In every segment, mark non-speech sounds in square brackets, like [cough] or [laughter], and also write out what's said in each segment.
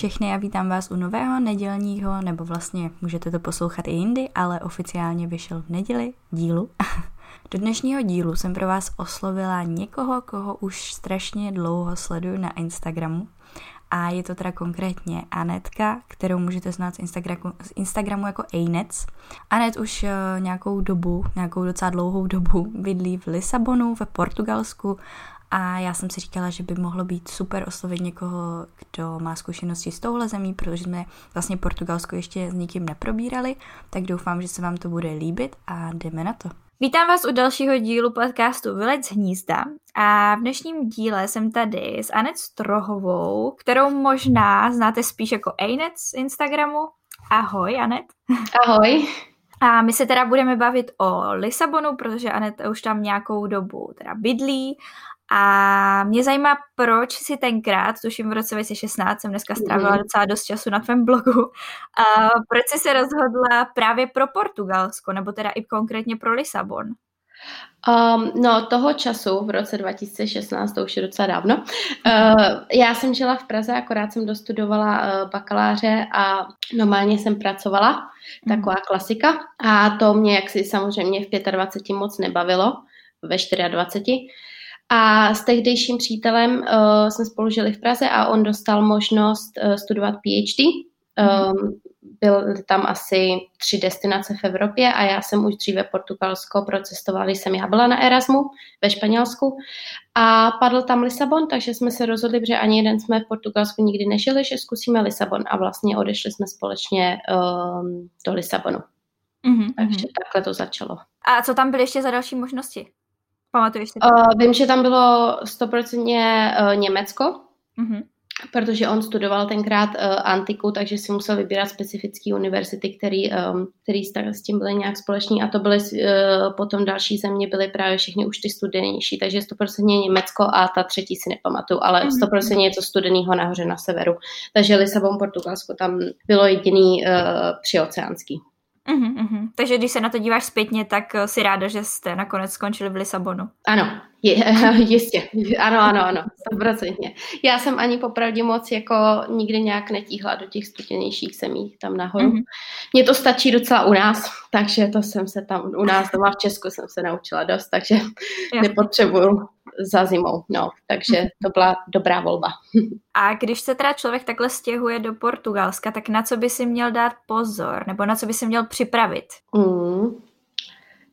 všechny a vítám vás u nového nedělního, nebo vlastně můžete to poslouchat i jindy, ale oficiálně vyšel v neděli dílu. [laughs] Do dnešního dílu jsem pro vás oslovila někoho, koho už strašně dlouho sleduju na Instagramu. A je to teda konkrétně Anetka, kterou můžete znát z Instagramu, z Instagramu jako Anec. Anet už uh, nějakou dobu, nějakou docela dlouhou dobu [laughs] bydlí v Lisabonu, ve Portugalsku a já jsem si říkala, že by mohlo být super oslovit někoho, kdo má zkušenosti s touhle zemí, protože jsme vlastně Portugalsko ještě s nikým neprobírali, tak doufám, že se vám to bude líbit a jdeme na to. Vítám vás u dalšího dílu podcastu Vylec z hnízda a v dnešním díle jsem tady s Anet Strohovou, kterou možná znáte spíš jako Anet z Instagramu. Ahoj, Anet. Ahoj. A my se teda budeme bavit o Lisabonu, protože Anet už tam nějakou dobu teda bydlí a mě zajímá, proč si tenkrát, tuším v roce 2016, jsem dneska strávila mhm. docela dost času na tvém blogu, a proč jsi se rozhodla právě pro Portugalsko, nebo teda i konkrétně pro Lisabon? Um, no, toho času, v roce 2016, to už je docela dávno, uh, já jsem žila v Praze, akorát jsem dostudovala uh, bakaláře a normálně jsem pracovala, taková mm. klasika. A to mě, jak si samozřejmě v 25 moc nebavilo, ve 24. A s tehdejším přítelem uh, jsme spolu žili v Praze a on dostal možnost uh, studovat PhD. Um, byl tam asi tři destinace v Evropě a já jsem už dříve Portugalsko procestovala, když jsem já byla na Erasmu ve Španělsku a padl tam Lisabon, takže jsme se rozhodli, že ani jeden jsme v Portugalsku nikdy nežili, že zkusíme Lisabon a vlastně odešli jsme společně um, do Lisabonu. Mm-hmm. Takže takhle to začalo. A co tam byly ještě za další možnosti? Pamatuješ si? Uh, vím, že tam bylo stoprocentně uh, Německo, mm-hmm. protože on studoval tenkrát uh, antiku, takže si musel vybírat specifické univerzity, který, um, který s tím byly nějak společní a to byly uh, potom další země, byly právě všechny už ty studenější, takže stoprocentně Německo a ta třetí si nepamatuju, ale mhm. stoprocentně něco studeného nahoře na severu. Takže Lisabon, Portugalsko tam bylo jediný uh, přioceánský. Uh-huh, uh-huh. Takže když se na to díváš zpětně, tak eh, si ráda, že jste nakonec skončili v Lisabonu. Ano, je, [laughs] jistě. Ano, ano, ano, stoprocentně. Já jsem ani popravdě moc jako nikdy nějak netíhla do těch studenějších zemí tam nahoru. Uh-huh. Mně to stačí docela u nás, takže to jsem se tam u nás doma v Česku jsem se naučila dost, takže Jasně. nepotřebuju za zimou. No, takže to byla dobrá volba. [laughs] A když se teda člověk takhle stěhuje do Portugalska, tak na co by si měl dát pozor? Nebo na co by si měl připravit? Mm,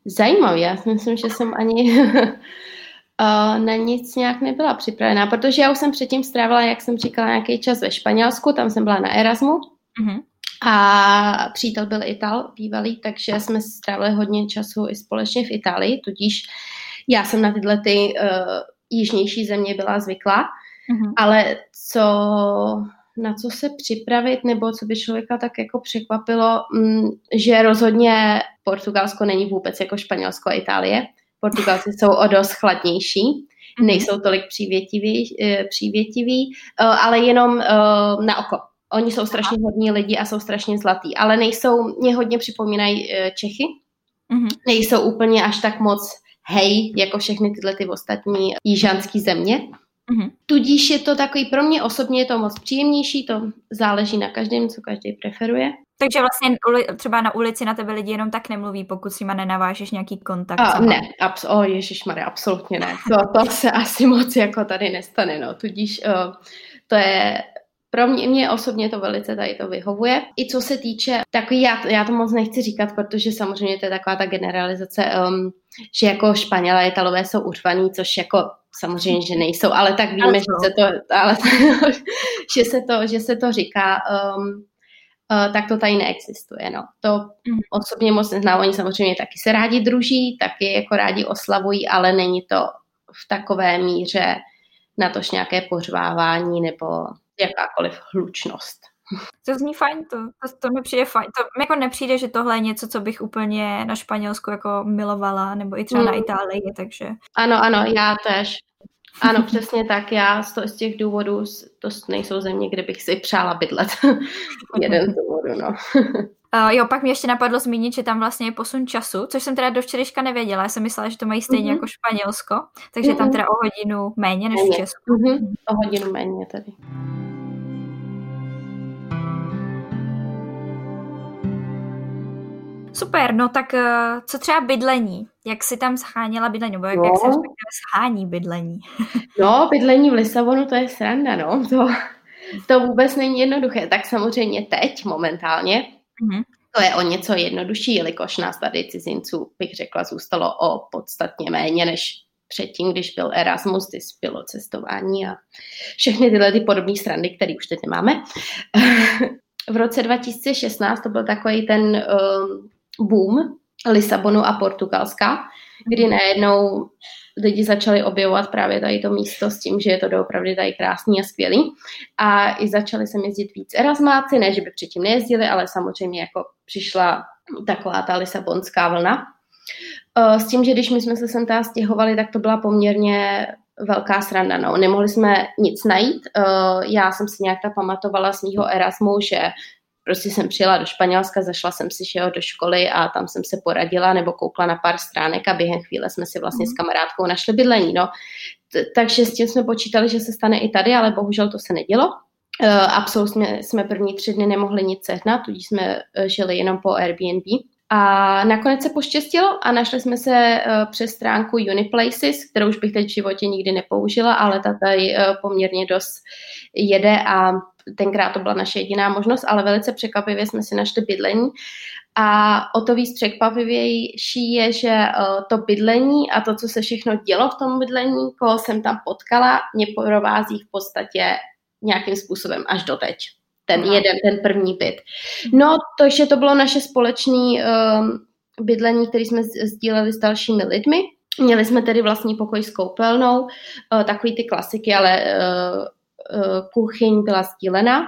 zajímavé. Já si myslím, že jsem ani [laughs] na nic nějak nebyla připravená, protože já už jsem předtím strávila, jak jsem říkala, nějaký čas ve Španělsku, tam jsem byla na Erasmu. Mm-hmm. A přítel byl Ital, bývalý, takže jsme strávili hodně času i společně v Itálii, tudíž já jsem na tyhle ty uh, jižnější země byla zvyklá, mm-hmm. ale co, na co se připravit, nebo co by člověka tak jako překvapilo, m, že rozhodně Portugalsko není vůbec jako Španělsko a Itálie. Portugalci jsou o dost chladnější, mm-hmm. nejsou tolik přívětiví, eh, přívětiví eh, ale jenom na oko. Oni jsou strašně hodní lidi a jsou strašně zlatý, ale nejsou, mě hodně připomínají Čechy, mm-hmm. nejsou úplně až tak moc hej, jako všechny tyhle ty ostatní jižanské země. Mm-hmm. Tudíž je to takový, pro mě osobně je to moc příjemnější, to záleží na každém, co každý preferuje. Takže vlastně třeba na ulici na tebe lidi jenom tak nemluví, pokud s nima nenavážeš nějaký kontakt. A, ne, abs- o ježišmarja, absolutně ne. To, to se asi moc jako tady nestane, no. Tudíž uh, to je pro mě, mě osobně to velice tady to vyhovuje. I co se týče, takový, já, já to moc nechci říkat, protože samozřejmě to je taková ta generalizace, um, že jako Španělé, Italové jsou urvaný, což jako samozřejmě, že nejsou, ale tak víme, ale že se to, ale, [laughs] že se to, že se to říká, um, uh, tak to tady neexistuje. No. To mm. osobně moc neznám, oni samozřejmě taky se rádi druží, taky jako rádi oslavují, ale není to v takové míře na tož nějaké pořvávání nebo jakákoliv hlučnost. To zní fajn, to, to, to mi přijde fajn. To mi jako nepřijde, že tohle je něco, co bych úplně na Španělsku jako milovala, nebo i třeba mm. na Itálii, takže... Ano, ano, já tež. Ano, přesně tak. Já z, to, z těch důvodů, to nejsou země, kde bych si přála bydlet. [laughs] Jeden z důvodů, no. Uh, [laughs] jo, pak mi ještě napadlo zmínit, že tam vlastně je posun času, což jsem teda do včerejška nevěděla. Já jsem myslela, že to mají stejně mm-hmm. jako Španělsko, takže mm-hmm. tam teda o hodinu méně než v Česku. Mm-hmm. O hodinu méně tady. Super, no tak uh, co třeba bydlení? Jak si tam scháněla bydlení? Nebo jak, no. jak se schání bydlení? [laughs] no, bydlení v Lisabonu to je sranda, no. [laughs] To, to vůbec není jednoduché. Tak samozřejmě teď, momentálně, mm-hmm. to je o něco jednodušší, jelikož nás tady cizinců, bych řekla, zůstalo o podstatně méně než předtím, když byl Erasmus, když bylo cestování a všechny tyhle ty podobné strany, které už teď nemáme. [laughs] v roce 2016 to byl takový ten um, boom Lisabonu a Portugalska, kdy mhm. najednou lidi začali objevovat právě tady to místo s tím, že je to doopravdy tady krásný a skvělý. A i začali se jezdit víc Erasmáci, ne, že by předtím nejezdili, ale samozřejmě jako přišla taková ta lisabonská vlna. S tím, že když my jsme se sem teda stěhovali, tak to byla poměrně velká sranda. No. Nemohli jsme nic najít. Já jsem si nějak ta pamatovala z mýho Erasmu, že prostě jsem přijela do Španělska, zašla jsem si šel do školy a tam jsem se poradila nebo koukla na pár stránek a během chvíle jsme si vlastně s mhm. kamarádkou našli bydlení. No. Takže s tím jsme počítali, že se stane i tady, ale bohužel to se nedělo. Uh, absolutně jsme první tři dny nemohli nic sehnat, tudíž jsme žili jenom po Airbnb. A nakonec se poštěstilo a našli jsme se uh, přes stránku Uniplaces, kterou už bych teď v životě nikdy nepoužila, ale ta tady poměrně dost jede a tenkrát to byla naše jediná možnost, ale velice překvapivě jsme si našli bydlení. A o to víc překvapivější je, že uh, to bydlení a to, co se všechno dělo v tom bydlení, koho jsem tam potkala, mě provází v podstatě nějakým způsobem až doteď ten Aha. jeden, ten první byt. No, to, že to bylo naše společné um, bydlení, které jsme sdíleli s dalšími lidmi. Měli jsme tedy vlastní pokoj s koupelnou, uh, takový ty klasiky, ale uh, kuchyň byla sdílena,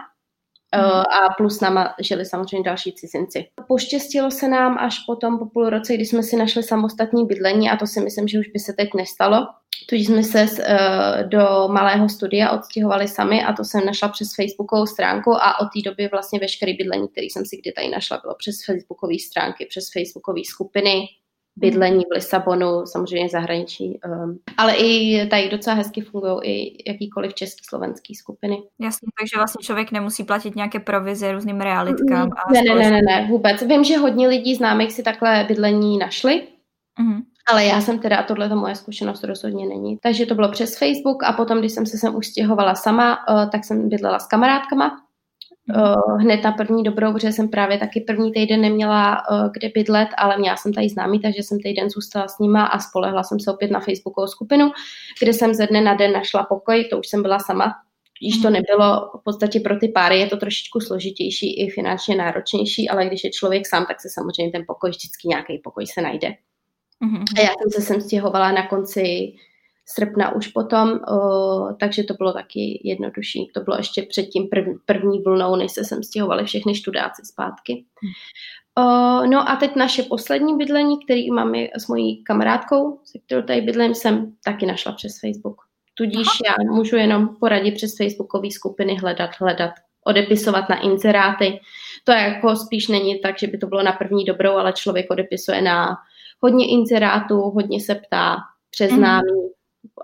Uh, a plus náma žili samozřejmě další cizinci. Poštěstilo se nám až potom po půl roce, kdy jsme si našli samostatní bydlení a to si myslím, že už by se teď nestalo. Tudíž jsme se uh, do malého studia odstěhovali sami a to jsem našla přes facebookovou stránku a od té doby vlastně veškeré bydlení, které jsem si kdy tady našla, bylo přes facebookové stránky, přes facebookové skupiny, bydlení v Lisabonu, samozřejmě zahraničí, um, ale i tady docela hezky fungují i jakýkoliv český slovenský skupiny. Jasně, takže vlastně člověk nemusí platit nějaké provize různým realitkám. A ne, ne, ne, ne, ne, vůbec. Vím, že hodně lidí známých si takhle bydlení našli, mm-hmm. Ale já jsem teda, a tohle to moje zkušenost rozhodně není. Takže to bylo přes Facebook a potom, když jsem se sem už stěhovala sama, uh, tak jsem bydlela s kamarádkama uh, hned na první dobrou, protože jsem právě taky první týden neměla uh, kde bydlet, ale měla jsem tady známý, takže jsem týden zůstala s nima a spolehla jsem se opět na Facebookovou skupinu, kde jsem ze dne na den našla pokoj, to už jsem byla sama, když to mhm. nebylo v podstatě pro ty páry, je to trošičku složitější i finančně náročnější, ale když je člověk sám, tak se samozřejmě ten pokoj, vždycky nějaký pokoj se najde. Mm-hmm. A já jsem se sem stěhovala na konci srpna už potom, takže to bylo taky jednodušší. To bylo ještě před tím prv, první vlnou, než se sem stěhovali všechny študáci zpátky. O, no a teď naše poslední bydlení, který mám s mojí kamarádkou, se kterou tady bydlím, jsem taky našla přes Facebook. Tudíž Aha. já můžu jenom poradit přes facebookové skupiny hledat, hledat, odepisovat na inzeráty. To jako spíš není tak, že by to bylo na první dobrou, ale člověk odepisuje na hodně inzerátů, hodně se ptá přes mm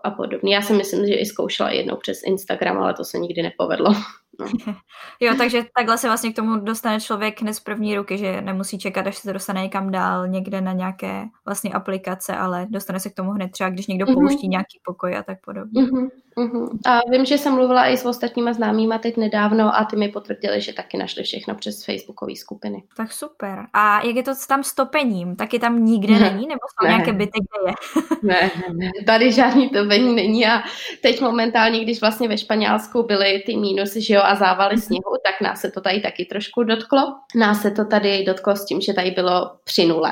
a podobně. Já si myslím, že i zkoušela jednou přes Instagram, ale to se nikdy nepovedlo. No. [laughs] jo, takže takhle se vlastně k tomu dostane člověk hned z první ruky, že nemusí čekat, až se dostane někam dál, někde na nějaké vlastně aplikace, ale dostane se k tomu hned třeba, když někdo mm-hmm. pouští nějaký pokoj a tak podobně. Mm-hmm. Mm-hmm. A vím, že jsem mluvila i s ostatníma známýma teď nedávno a ty mi potvrdili, že taky našli všechno přes facebookové skupiny. Tak super. A jak je to s tam stopením? Taky tam nikde ne. není? Nebo jsou ne. nějaké byty, kde je? [laughs] ne, ne, ne, tady žádný topení není a teď momentálně, když vlastně ve Španělsku byly ty mínusy, že jo, a závaly sněhu, tak nás se to tady taky trošku dotklo. Nás se to tady dotklo s tím, že tady bylo při nule.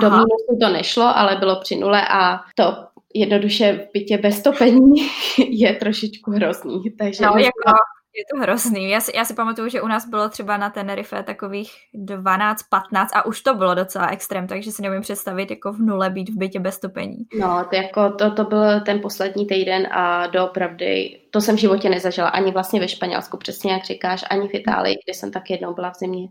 Do mínusu to nešlo, ale bylo při nule a to jednoduše v bytě bez topení [laughs] je trošičku hrozný. Takže no, jako, je to hrozný. Já si, já si pamatuju, že u nás bylo třeba na Tenerife takových 12-15 a už to bylo docela extrém, takže si nevím představit jako v nule být v bytě bez topení. No, to, jako, to, to byl ten poslední týden a doopravdy to jsem v životě nezažila ani vlastně ve Španělsku, přesně jak říkáš, ani v Itálii, kde jsem tak jednou byla v zimě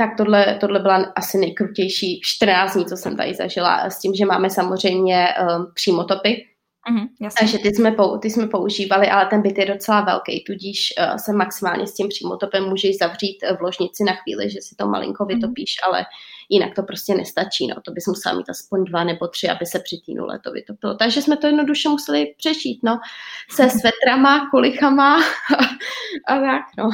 tak tohle, tohle byla asi nejkrutější 14 dní, co jsem tady zažila, s tím, že máme samozřejmě um, přímotopy, Mm, Takže ty jsme, pou, ty jsme používali, ale ten byt je docela velký, tudíž uh, se maximálně s tím přímotopem můžeš zavřít v ložnici na chvíli, že si to malinko mhm. vytopíš, mm. ale jinak to prostě nestačí, no, to bys musela mít aspoň dva nebo tři, aby se při týnu to vytopilo. Takže jsme to jednoduše museli přešít, no, se [laughs] svetrama, kulichama a, [laughs] a tak, no.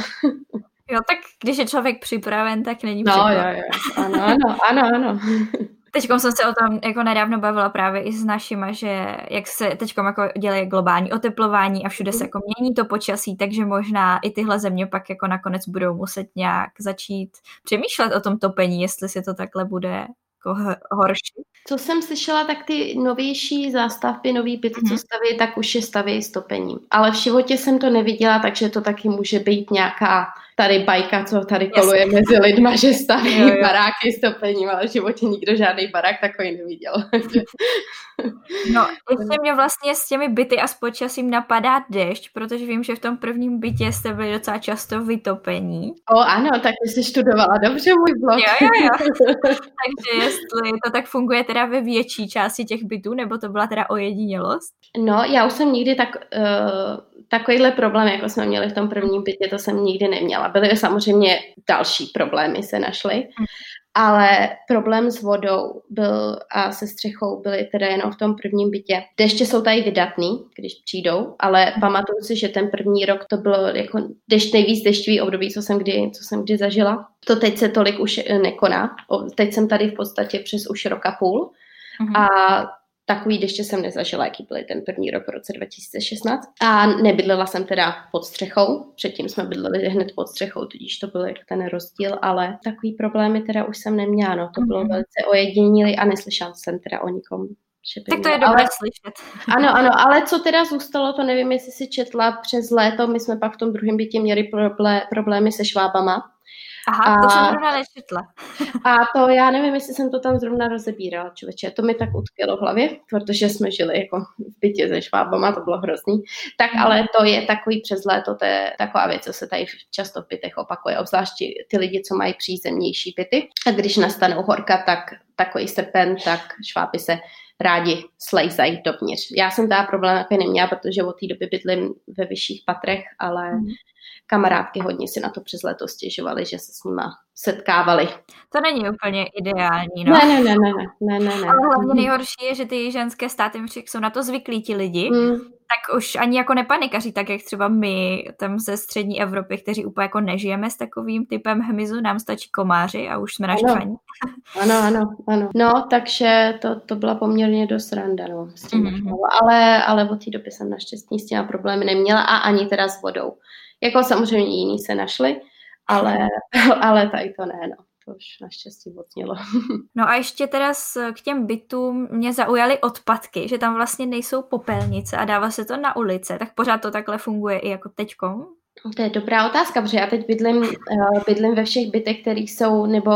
Jo, tak když je člověk připraven, tak není no, připraven. Jo, jo, ano, ano, ano, ano. [laughs] Teď jsem se o tom jako nedávno bavila právě i s našima, že jak se teď jako dělají globální oteplování a všude se jako mění to počasí, takže možná i tyhle země pak jako nakonec budou muset nějak začít přemýšlet o tom topení, jestli si to takhle bude jako horší. Co jsem slyšela, tak ty novější zástavby, nový byty, mm-hmm. co staví, tak už je staví s topením. Ale v životě jsem to neviděla, takže to taky může být nějaká tady bajka, co tady koluje Jasně. mezi lidma, že staví jo, jo. baráky s topením, ale v životě nikdo žádný barák takový neviděl. [laughs] no, ještě mě vlastně s těmi byty a s počasím napadá dešť, protože vím, že v tom prvním bytě jste byli docela často vytopení. O ano, tak jsi studovala dobře můj blog. Jo, jo, jo. [laughs] Takže jestli to tak funguje teda ve větší části těch bytů, nebo to byla teda ojedinělost? No, já už jsem nikdy tak... Uh takovýhle problém, jako jsme měli v tom prvním bytě, to jsem nikdy neměla. Byly samozřejmě další problémy se našly, hmm. ale problém s vodou byl a se střechou byly teda jenom v tom prvním bytě. Deště jsou tady vydatný, když přijdou, ale hmm. pamatuju si, že ten první rok to bylo jako dešť, nejvíc dešťový období, co jsem kdy, co jsem kdy zažila. To teď se tolik už nekoná. Teď jsem tady v podstatě přes už roka půl. Mm-hmm. A Takový deště jsem nezažila, jaký byl ten první rok v roce 2016. A nebydlela jsem teda pod střechou, předtím jsme bydleli hned pod střechou, tudíž to byl ten rozdíl, ale takový problémy teda už jsem neměla, no to bylo mm-hmm. velice ojedinělý a neslyšela jsem teda o nikom. Tak to je dobré ale, slyšet. Ano, ano, ale co teda zůstalo, to nevím, jestli si četla přes léto, my jsme pak v tom druhém bytě měli problémy se švábama, Aha, a, to jsem zrovna nečetla. a to já nevím, jestli jsem to tam zrovna rozebírala, člověče. To mi tak utkvělo v hlavě, protože jsme žili jako v bytě se švábama, to bylo hrozný. Tak hmm. ale to je takový přes léto, to je taková věc, co se tady často v bytech opakuje, obzvlášť ty lidi, co mají přízemnější byty. A když nastanou horka, tak takový srpen, tak šváby se rádi slejzají dovnitř. Já jsem teda problém jako neměla, protože od té doby bydlím ve vyšších patrech, ale mm kamarádky hodně si na to přes léto stěžovaly, že se s nima setkávali. To není úplně ideální, no. Ne, ne, ne, ne, ne, ne, ne. Ale hlavně nejhorší je, že ty ženské státy, jsou na to zvyklí ti lidi, mm. tak už ani jako nepanikaří, tak jak třeba my tam ze střední Evropy, kteří úplně jako nežijeme s takovým typem hmyzu, nám stačí komáři a už jsme naštvaní. [laughs] Ano, ano, ano. No, takže to, to byla poměrně dost randa, no, s tím mm-hmm. ale, ale od té doby jsem naštěstí s těma problémy neměla a ani teda s vodou. Jako samozřejmě jiní se našli, ale, [laughs] ale tady to ne, no. To už naštěstí odnělo. [laughs] No a ještě teda k těm bytům mě zaujaly odpadky, že tam vlastně nejsou popelnice a dává se to na ulice, tak pořád to takhle funguje i jako teďkom? To je dobrá otázka, protože já teď bydlím, uh, bydlím ve všech bytech, které jsou, nebo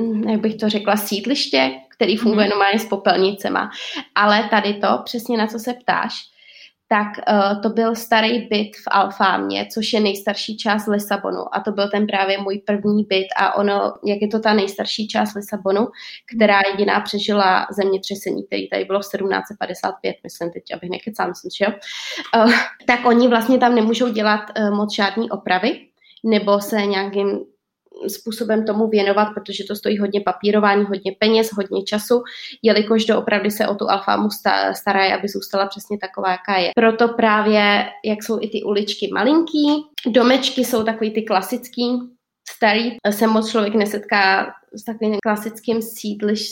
hm, jak bych to řekla, sídliště, který funguje mm-hmm. normálně s popelnicema. Ale tady to, přesně na co se ptáš, tak uh, to byl starý byt v Alfámě, což je nejstarší část Lisabonu. A to byl ten právě můj první byt. A ono, jak je to ta nejstarší část Lisabonu, která jediná přežila zemětřesení, který tady bylo v 1755, myslím teď, abych nekecala, myslím, že jo. Uh, tak oni vlastně tam nemůžou dělat uh, moc žádný opravy, nebo se nějakým způsobem tomu věnovat, protože to stojí hodně papírování, hodně peněz, hodně času, jelikož doopravdy se o tu alfámu stará, aby zůstala přesně taková, jaká je. Proto právě, jak jsou i ty uličky malinký, domečky jsou takový ty klasický, starý, se moc člověk nesetká s takovým klasickým sídliš,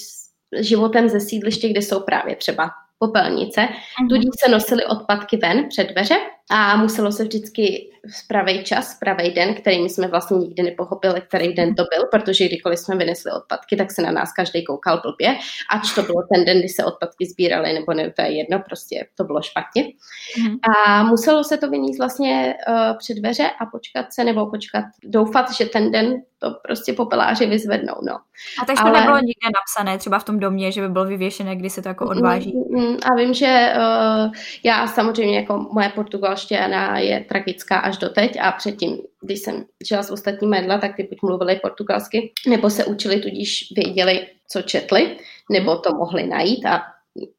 životem ze sídliště, kde jsou právě třeba popelnice. Mm-hmm. Tudíž se nosily odpadky ven před dveře a muselo se vždycky v pravý čas, v pravý den, který my jsme vlastně nikdy nepochopili, který den to byl, protože kdykoliv jsme vynesli odpadky, tak se na nás každý koukal blbě, ač to bylo ten den, kdy se odpadky sbíraly, nebo ne, to je jedno, prostě to bylo špatně. Mm. A muselo se to vyníst vlastně uh, před dveře a počkat se, nebo počkat, doufat, že ten den to prostě popeláři vyzvednou, no. A takže Ale... to nebylo nikde napsané, třeba v tom domě, že by bylo vyvěšené, kdy se to jako odváží? Mm, mm, a vím, že uh, já samozřejmě jako moje portugalština je tragická až doteď a předtím, když jsem žila s ostatními jedla, tak ty buď mluvili portugalsky, nebo se učili, tudíž věděli, co četli, nebo to mohli najít a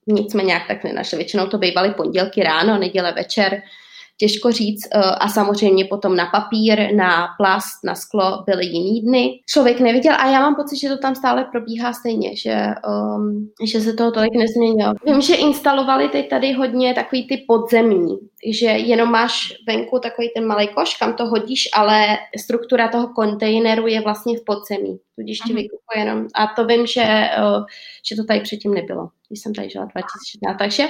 nic jsme nějak tak nenašli. Většinou to bývaly pondělky ráno, neděle večer, těžko říct uh, a samozřejmě potom na papír, na plast, na sklo byly jiný dny. Člověk neviděl a já mám pocit, že to tam stále probíhá stejně, že, um, že se toho tolik nezměnilo. Vím, že instalovali teď tady hodně takový ty podzemní, že jenom máš venku takový ten malý koš, kam to hodíš, ale struktura toho kontejneru je vlastně v podzemí. Tudíž ti vykupuje jenom. A to vím, že, uh, že to tady předtím nebylo, když jsem tady žila 2016. Takže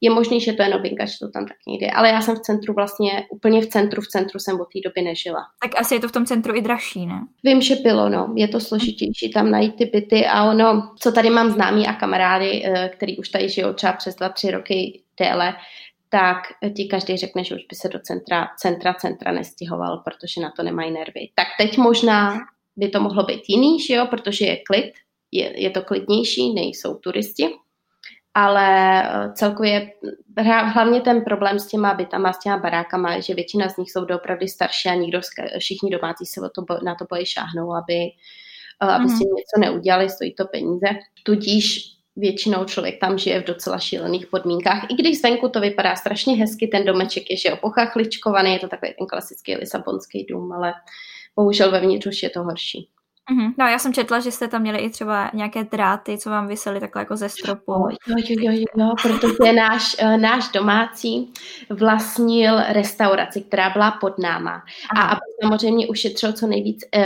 je možný, že to je novinka, že to tam tak někde Ale já jsem v centru vlastně, úplně v centru, v centru jsem od té doby nežila. Tak asi je to v tom centru i dražší, ne? Vím, že bylo, no. Je to složitější tam najít ty byty a ono, co tady mám známí a kamarády, eh, který už tady žijou třeba přes dva, tři roky déle, tak ti každý řekne, že už by se do centra, centra, centra nestěhoval, protože na to nemají nervy. Tak teď možná by to mohlo být jiný, že jo, protože je klid, je, je to klidnější, nejsou turisti, ale eh, celkově hlavně ten problém s těma bytama, s těma barákama, že většina z nich jsou doopravdy starší a nikdo, všichni domácí se o to, na to bojí šáhnou, aby, eh, aby mm-hmm. si něco neudělali, stojí to peníze. Tudíž většinou člověk tam žije v docela šílených podmínkách. I když zvenku to vypadá strašně hezky, ten domeček je, že opochachličkovaný, je to takový ten klasický lisabonský dům, ale bohužel vevnitř už je to horší. Mm-hmm. No já jsem četla, že jste tam měli i třeba nějaké dráty, co vám vysely takhle jako ze stropu. Jo, jo, jo, jo, jo protože náš, uh, náš domácí vlastnil restauraci, která byla pod náma. Aha. A aby samozřejmě ušetřil co nejvíc, uh,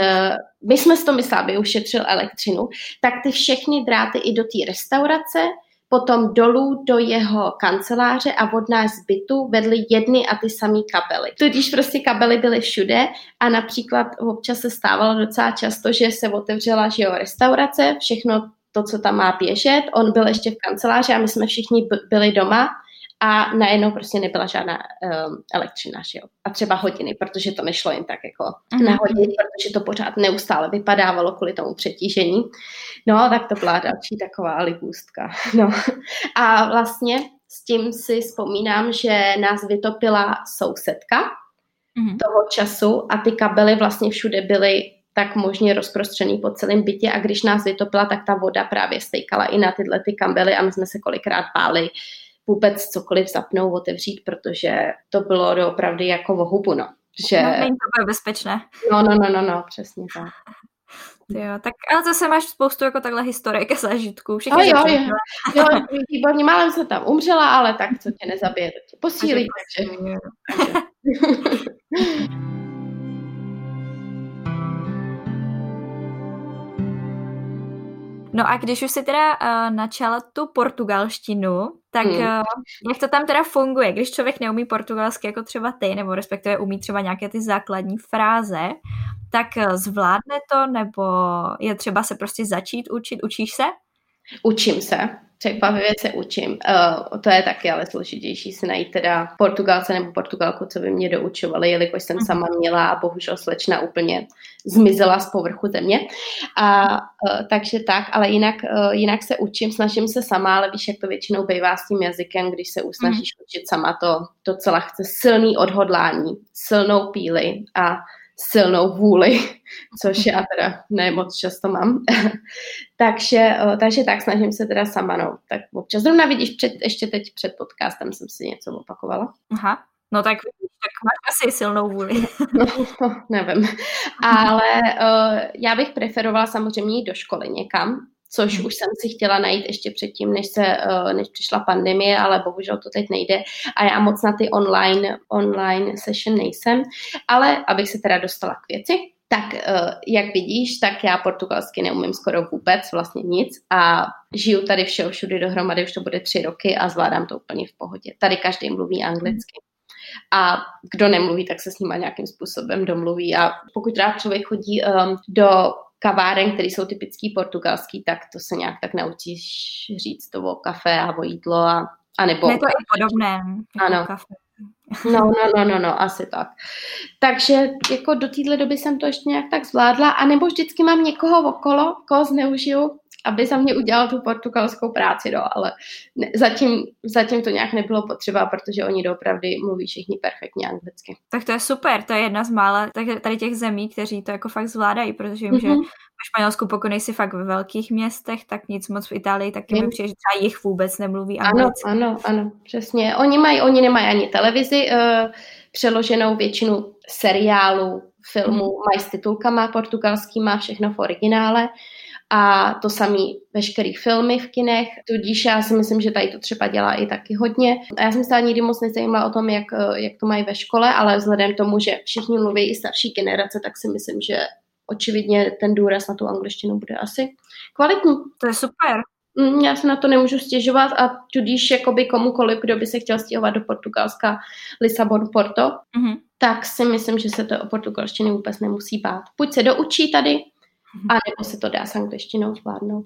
my jsme si to mysleli, aby ušetřil elektřinu, tak ty všechny dráty i do té restaurace potom dolů do jeho kanceláře a od nás zbytu vedly jedny a ty samé kabely. Tudíž prostě kabely byly všude a například občas se stávalo docela často, že se otevřela že jo, restaurace, všechno to, co tam má běžet, on byl ještě v kanceláři a my jsme všichni byli doma a najednou prostě nebyla žádná um, elektřina, že jo. A třeba hodiny, protože to nešlo jen tak jako uh-huh. na hodiny, protože to pořád neustále vypadávalo kvůli tomu přetížení. No, tak to byla další taková libůstka. [laughs] No. A vlastně s tím si vzpomínám, že nás vytopila sousedka uh-huh. toho času a ty kabely vlastně všude byly tak možně rozprostřený po celém bytě a když nás vytopila, tak ta voda právě stejkala i na tyhle ty kabely a my jsme se kolikrát báli, vůbec cokoliv zapnout, otevřít, protože to bylo doopravdy jako v hubu, no. Že... No, není to bezpečné. No, no, no, no, no, přesně tak. [laughs] Jo, tak ale zase máš spoustu jako takhle historik a zážitků. Všechny jo, jo, jo, výborně, málem se tam umřela, ale tak, co tě nezabije, to tě posílí. Takže... [laughs] [laughs] No a když už si teda uh, načala tu portugalštinu, tak hmm. uh, jak to tam teda funguje, když člověk neumí portugalsky jako třeba ty, nebo respektive umí třeba nějaké ty základní fráze, tak uh, zvládne to, nebo je třeba se prostě začít učit, učíš se? Učím se překvapivě se učím. Uh, to je taky ale složitější si najít teda Portugalce nebo Portugalku, co by mě doučovali, jelikož jsem sama mhm. měla a bohužel slečna úplně zmizela z povrchu země. A uh, takže tak, ale jinak, uh, jinak se učím, snažím se sama, ale víš, jak to většinou bývá s tím jazykem, když se usnažíš mm. učit sama, to docela chce silný odhodlání, silnou píly a silnou vůli, [laughs] což já teda ne moc často mám. [laughs] takže, eh, takže tak, snažím se teda sama, no. Tak občas zrovna vidíš, před, ještě teď před podcastem jsem si něco opakovala. Aha, no tak tak máš asi silnou vůli. no, [laughs] no, nevím. Ale uh, já bych preferovala samozřejmě jít do školy někam, což už jsem si chtěla najít ještě předtím, než, se, eh, než přišla pandemie, ale bohužel to teď nejde a já moc na ty online, online session nejsem, ale abych se teda dostala k věci, tak eh, jak vidíš, tak já portugalsky neumím skoro vůbec, vlastně nic a žiju tady všeho všude dohromady, už to bude tři roky a zvládám to úplně v pohodě. Tady každý mluví anglicky. A kdo nemluví, tak se s nima nějakým způsobem domluví. A pokud rád člověk chodí um, do kaváren, které jsou typický portugalský, tak to se nějak tak naučíš říct to o kafe a o jídlo a, a nebo... Je to i podobné. Jako ano. Kafe. No, no, no, no, no, asi tak. Takže jako do téhle doby jsem to ještě nějak tak zvládla, a nebo vždycky mám někoho okolo, koho zneužiju, aby za mě udělal tu portugalskou práci, no, ale ne, zatím, zatím to nějak nebylo potřeba, protože oni doopravdy mluví všichni perfektně anglicky. Tak to je super, to je jedna z mála tak tady těch zemí, kteří to jako fakt zvládají, protože vím, mm-hmm. že mhm. v Španělsku, pokud nejsi fakt ve velkých městech, tak nic moc v Itálii taky mi přijde, že třeba jich vůbec nemluví anglicky. Ano, ano, ano, přesně. Oni, mají, oni nemají ani televizi, uh, přeloženou většinu seriálů, filmů, hmm. mají s titulkama portugalskýma, všechno v originále a to samý veškerý filmy v kinech, tudíž já si myslím, že tady to třeba dělá i taky hodně. A já jsem se nikdy moc nezajímala o tom, jak, jak to mají ve škole, ale vzhledem k tomu, že všichni mluví i starší generace, tak si myslím, že očividně ten důraz na tu angličtinu bude asi kvalitní. To je super. Mm, já se na to nemůžu stěžovat a tudíž jakoby komukoliv, kdo by se chtěl stěhovat do Portugalska, Lisabon, Porto, mm-hmm. tak si myslím, že se to o portugalštině vůbec nemusí bát. Buď se doučí tady, a nebo se to dá s angličtinou zvládnout.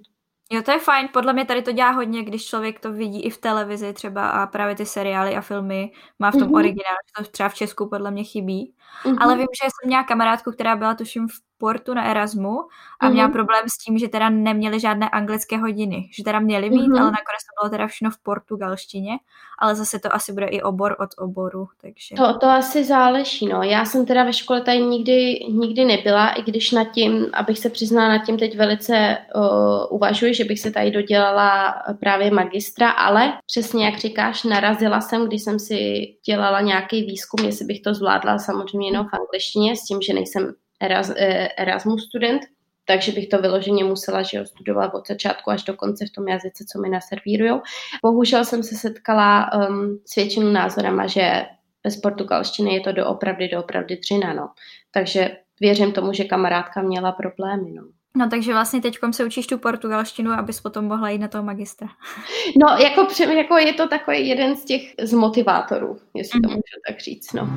Jo, to je fajn. Podle mě tady to dělá hodně, když člověk to vidí i v televizi třeba a právě ty seriály a filmy má v tom mm-hmm. originálu, to třeba v Česku podle mě chybí. Mm-hmm. Ale vím, že jsem měla kamarádku, která byla tuším v Portu na Erasmu a mm-hmm. měla problém s tím, že teda neměli žádné anglické hodiny. Že teda měli mít, mm-hmm. ale nakonec to bylo teda všechno v portugalštině, ale zase to asi bude i obor od oboru, takže... To, to asi záleží, no. Já jsem teda ve škole tady nikdy, nikdy nebyla, i když nad tím, abych se přiznala nad tím teď velice uh, uvažuji, že bych se tady dodělala právě magistra, ale přesně jak říkáš, narazila jsem, když jsem si dělala nějaký výzkum, jestli bych to zvládla samozřejmě jenom v angličtině, s tím, že nejsem Eh, Erasmus student, takže bych to vyloženě musela že jo, studovat od začátku až do konce v tom jazyce, co mi naservírujou. Bohužel jsem se setkala um, s většinou názorama, že bez portugalštiny je to doopravdy, doopravdy dřina, no. Takže věřím tomu, že kamarádka měla problémy, no. No takže vlastně teď se učíš tu portugalštinu, abys potom mohla jít na toho magistra. [laughs] No jako, jako je to takový jeden z těch z motivátorů, jestli mm-hmm. to mhm. můžu tak říct, no.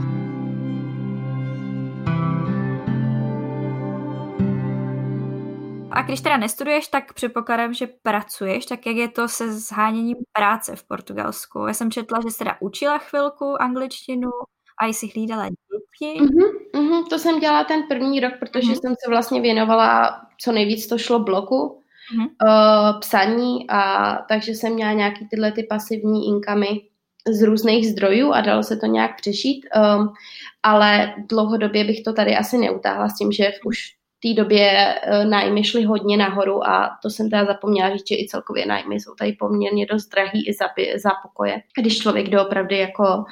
A když teda nestuduješ, tak předpokládám, že pracuješ, tak jak je to se zháněním práce v Portugalsku? Já jsem četla, že jsi teda učila chvilku angličtinu a jsi hlídala děti. Mm-hmm, mm-hmm, to jsem dělala ten první rok, protože mm-hmm. jsem se vlastně věnovala, co nejvíc to šlo bloku, mm-hmm. uh, psaní, a takže jsem měla nějaký tyhle ty pasivní inkamy z různých zdrojů a dalo se to nějak přežít, um, ale dlouhodobě bych to tady asi neutáhla s tím, že už té době uh, nájmy šly hodně nahoru a to jsem teda zapomněla říct, že i celkově nájmy jsou tady poměrně dost drahý i za, za pokoje. Když člověk doopravdy jako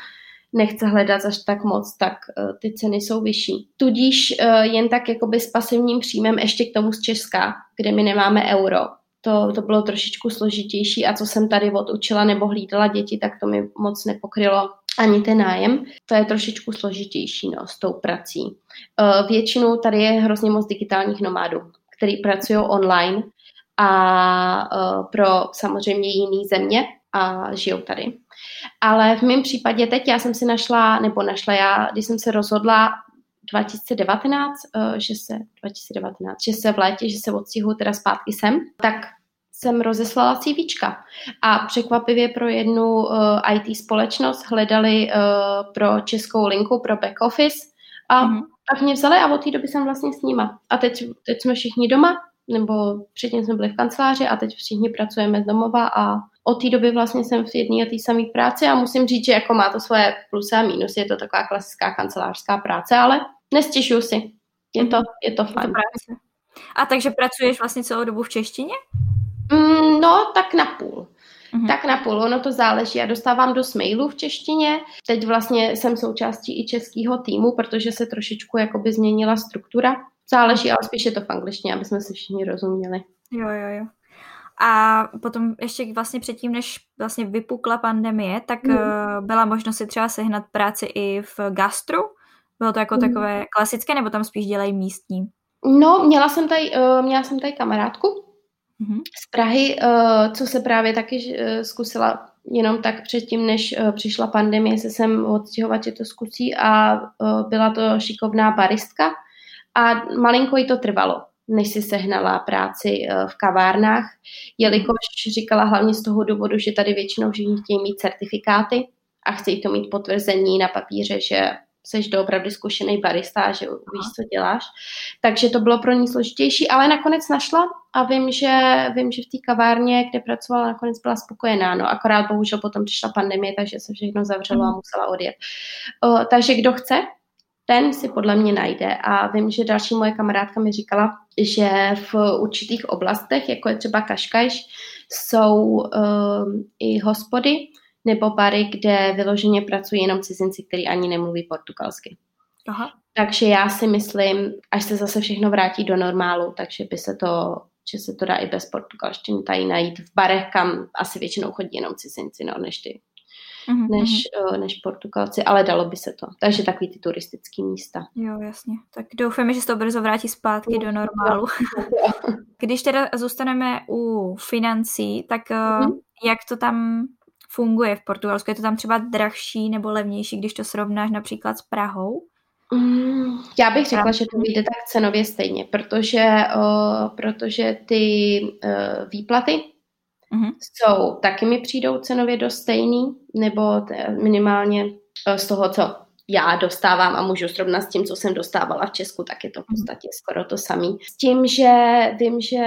nechce hledat až tak moc, tak uh, ty ceny jsou vyšší. Tudíž uh, jen tak jakoby s pasivním příjmem ještě k tomu z Česka, kde my nemáme euro, to, to bylo trošičku složitější a co jsem tady odučila nebo hlídala děti, tak to mi moc nepokrylo ani ten nájem. To je trošičku složitější no, s tou prací. Uh, většinou tady je hrozně moc digitálních nomádů, který pracují online a uh, pro samozřejmě jiný země a žijou tady. Ale v mém případě teď já jsem si našla, nebo našla já, když jsem se rozhodla 2019, uh, že se 2019, že se v létě, že se odstěhuji teda zpátky sem, tak jsem rozeslala CVčka. A překvapivě pro jednu uh, eh, IT společnost hledali uh, pro českou linku, pro back office a mm-hmm. tak mě vzali a od té doby jsem vlastně s nima. A teď, teď jsme všichni doma, nebo předtím jsme byli v kanceláři a teď všichni pracujeme z domova a od té doby vlastně jsem v jedné a té samé práci a musím říct, že jako má to svoje plusy a mínusy, je to taková klasická kancelářská práce, ale nestěžuju si. Je to, je to fajn. A takže pracuješ vlastně celou dobu v češtině? Mm, no, tak na půl. Mm-hmm. Tak na půl, ono to záleží. Já dostávám do mailů v češtině. Teď vlastně jsem součástí i českého týmu, protože se trošičku jakoby změnila struktura. Záleží, ale spíš je to v angličtině, aby jsme se všichni rozuměli. Jo, jo, jo. A potom ještě vlastně předtím, než vlastně vypukla pandemie, tak mm. byla možnost si třeba sehnat práci i v gastru? Bylo to jako mm. takové klasické, nebo tam spíš dělají místní? No, měla jsem tady, uh, měla jsem tady kamarádku. Z Prahy, uh, co se právě taky uh, zkusila jenom tak předtím, než uh, přišla pandemie, se sem odstěhovat, že to zkusí a byla to šikovná baristka a malinko jí to trvalo, než si sehnala práci v kavárnách, jelikož říkala hlavně z toho důvodu, že tady většinou všichni chtějí mít certifikáty a chtějí to mít potvrzení na papíře, že jsi doopravdy zkušený barista, že víš, co děláš. Takže to bylo pro ní složitější, ale nakonec našla a vím, že, vím, že v té kavárně, kde pracovala, nakonec byla spokojená. No, akorát bohužel potom přišla pandemie, takže se všechno zavřelo a mhm. musela odjet. O, takže kdo chce, ten si podle mě najde a vím, že další moje kamarádka mi říkala, že v určitých oblastech, jako je třeba Kaškajš, jsou um, i hospody nebo bary, kde vyloženě pracují jenom cizinci, kteří ani nemluví portugalsky. Aha. Takže já si myslím, až se zase všechno vrátí do normálu, takže by se to, že se to dá i bez portugalštiny tady najít v barech, kam asi většinou chodí jenom cizinci, no, než ty mm-hmm. než, uh, než Portugalci, ale dalo by se to. Takže takový ty turistický místa. Jo, jasně. Tak doufáme, že se to brzo vrátí zpátky do normálu. [laughs] Když teda zůstaneme u financí, tak mm-hmm. jak to tam funguje v Portugalsku? Je to tam třeba drahší nebo levnější, když to srovnáš například s Prahou? Mm, já bych řekla, že to vyjde tak cenově stejně, protože, o, protože ty uh, výplaty mm-hmm. jsou, taky mi přijdou cenově dost stejný, nebo t- minimálně eh, z toho, co já dostávám a můžu srovnat s tím, co jsem dostávala v Česku, tak je to v podstatě skoro to samé. S tím, že vím, že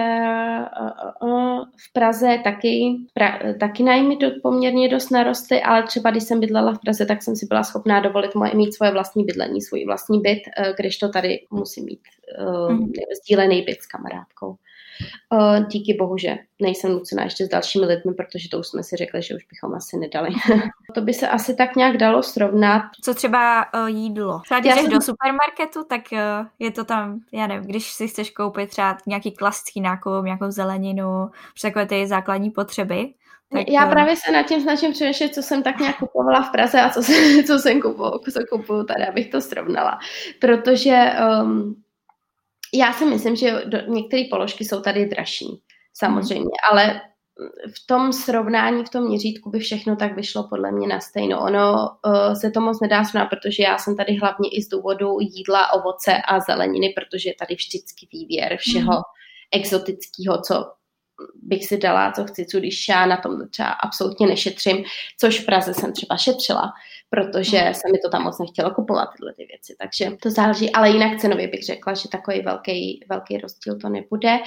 uh, uh, v Praze taky, pra, taky najmy poměrně dost narosty, ale třeba když jsem bydlela v Praze, tak jsem si byla schopná dovolit moje, mít svoje vlastní bydlení, svůj vlastní byt, uh, když to tady musím mít uh, sdílený byt s kamarádkou. Uh, díky bohu, že nejsem nucená ještě s dalšími lidmi, protože to už jsme si řekli, že už bychom asi nedali. [laughs] to by se asi tak nějak dalo srovnat. Co třeba uh, jídlo? Třeba když jsem... do supermarketu, tak uh, je to tam, já nevím, když si chceš koupit třeba nějaký klasický nákup, nějakou zeleninu, takové ty základní potřeby, tak, já právě se nad tím snažím přemýšlet, co jsem tak nějak kupovala v Praze a co, jsem, [laughs] co jsem kupovala, co kupuju tady, abych to srovnala. Protože um, já si myslím, že některé položky jsou tady dražší, samozřejmě, hmm. ale v tom srovnání, v tom měřítku by všechno tak vyšlo podle mě na stejno. Ono uh, se to moc nedá srovnat, protože já jsem tady hlavně i z důvodu jídla, ovoce a zeleniny, protože je tady vždycky výběr všeho mm. exotického, co bych si dala, co chci, co když já na tom třeba absolutně nešetřím, což v Praze jsem třeba šetřila, protože hmm. se mi to tam moc nechtělo kupovat tyhle ty věci, takže to záleží, ale jinak cenově bych řekla, že takový velký, velký rozdíl to nebude,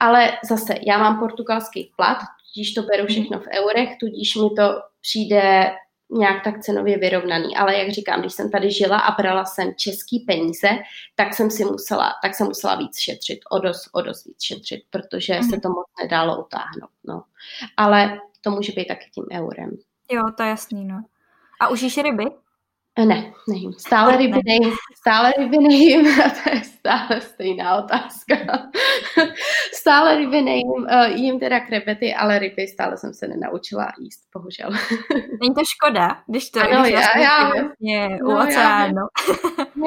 ale zase já mám portugalský plat, tudíž to beru hmm. všechno v eurech, tudíž mi to přijde nějak tak cenově vyrovnaný. Ale jak říkám, když jsem tady žila a brala jsem český peníze, tak jsem si musela, tak jsem musela víc šetřit, o dost, o dost víc šetřit, protože mm. se mhm. to moc nedalo utáhnout. No. Ale to může být taky tím eurem. Jo, to je jasný, no. A užíš ryby? Ne, nejím. Stále ryby nejím. Stále ryby nejím a to je stále stejná otázka. stále ryby nejím. Uh, jím teda krevety, ale ryby stále jsem se nenaučila jíst, bohužel. [laughs] Není to škoda, když to ano, když já, vlastně já, vím. u no, oceánu.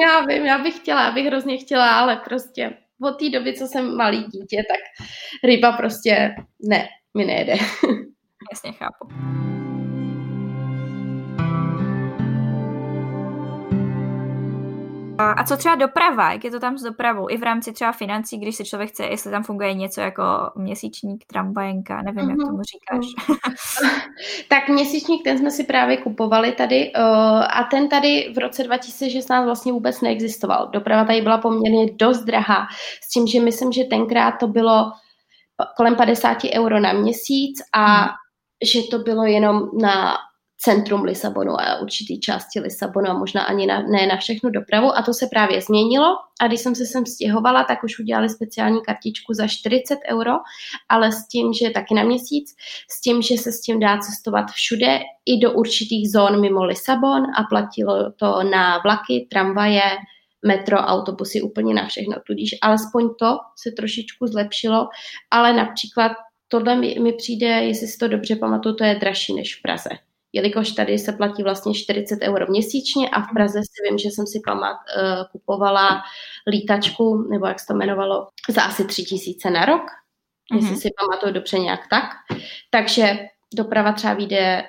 Já, [laughs] já vím, já bych chtěla, já bych hrozně chtěla, ale prostě od té doby, co jsem malý dítě, tak ryba prostě ne, mi nejede. [laughs] Jasně, chápu. A co třeba doprava, jak je to tam s dopravou? I v rámci třeba financí, když se člověk chce, jestli tam funguje něco jako měsíčník, tramvajenka, nevím, mm-hmm. jak mhm. tomu říkáš. [laughs] tak měsíčník, ten jsme si právě kupovali tady uh, a ten tady v roce 2016 vlastně vůbec neexistoval. Doprava tady byla poměrně dost drahá, s tím, že myslím, že tenkrát to bylo kolem 50 euro na měsíc a mm. že to bylo jenom na centrum Lisabonu a určitý části Lisabonu a možná ani na, ne na všechnu dopravu. A to se právě změnilo. A když jsem se sem stěhovala, tak už udělali speciální kartičku za 40 euro, ale s tím, že taky na měsíc, s tím, že se s tím dá cestovat všude i do určitých zón mimo Lisabon a platilo to na vlaky, tramvaje, metro, autobusy, úplně na všechno. Tudíž alespoň to se trošičku zlepšilo, ale například tohle mi, mi přijde, jestli si to dobře pamatuju, to je dražší než v Praze jelikož tady se platí vlastně 40 euro měsíčně a v Praze si vím, že jsem si pamat, uh, kupovala lítačku, nebo jak se to jmenovalo, za asi 3 tisíce na rok, mm-hmm. jestli si pamatuju dobře nějak tak. Takže doprava třeba vyjde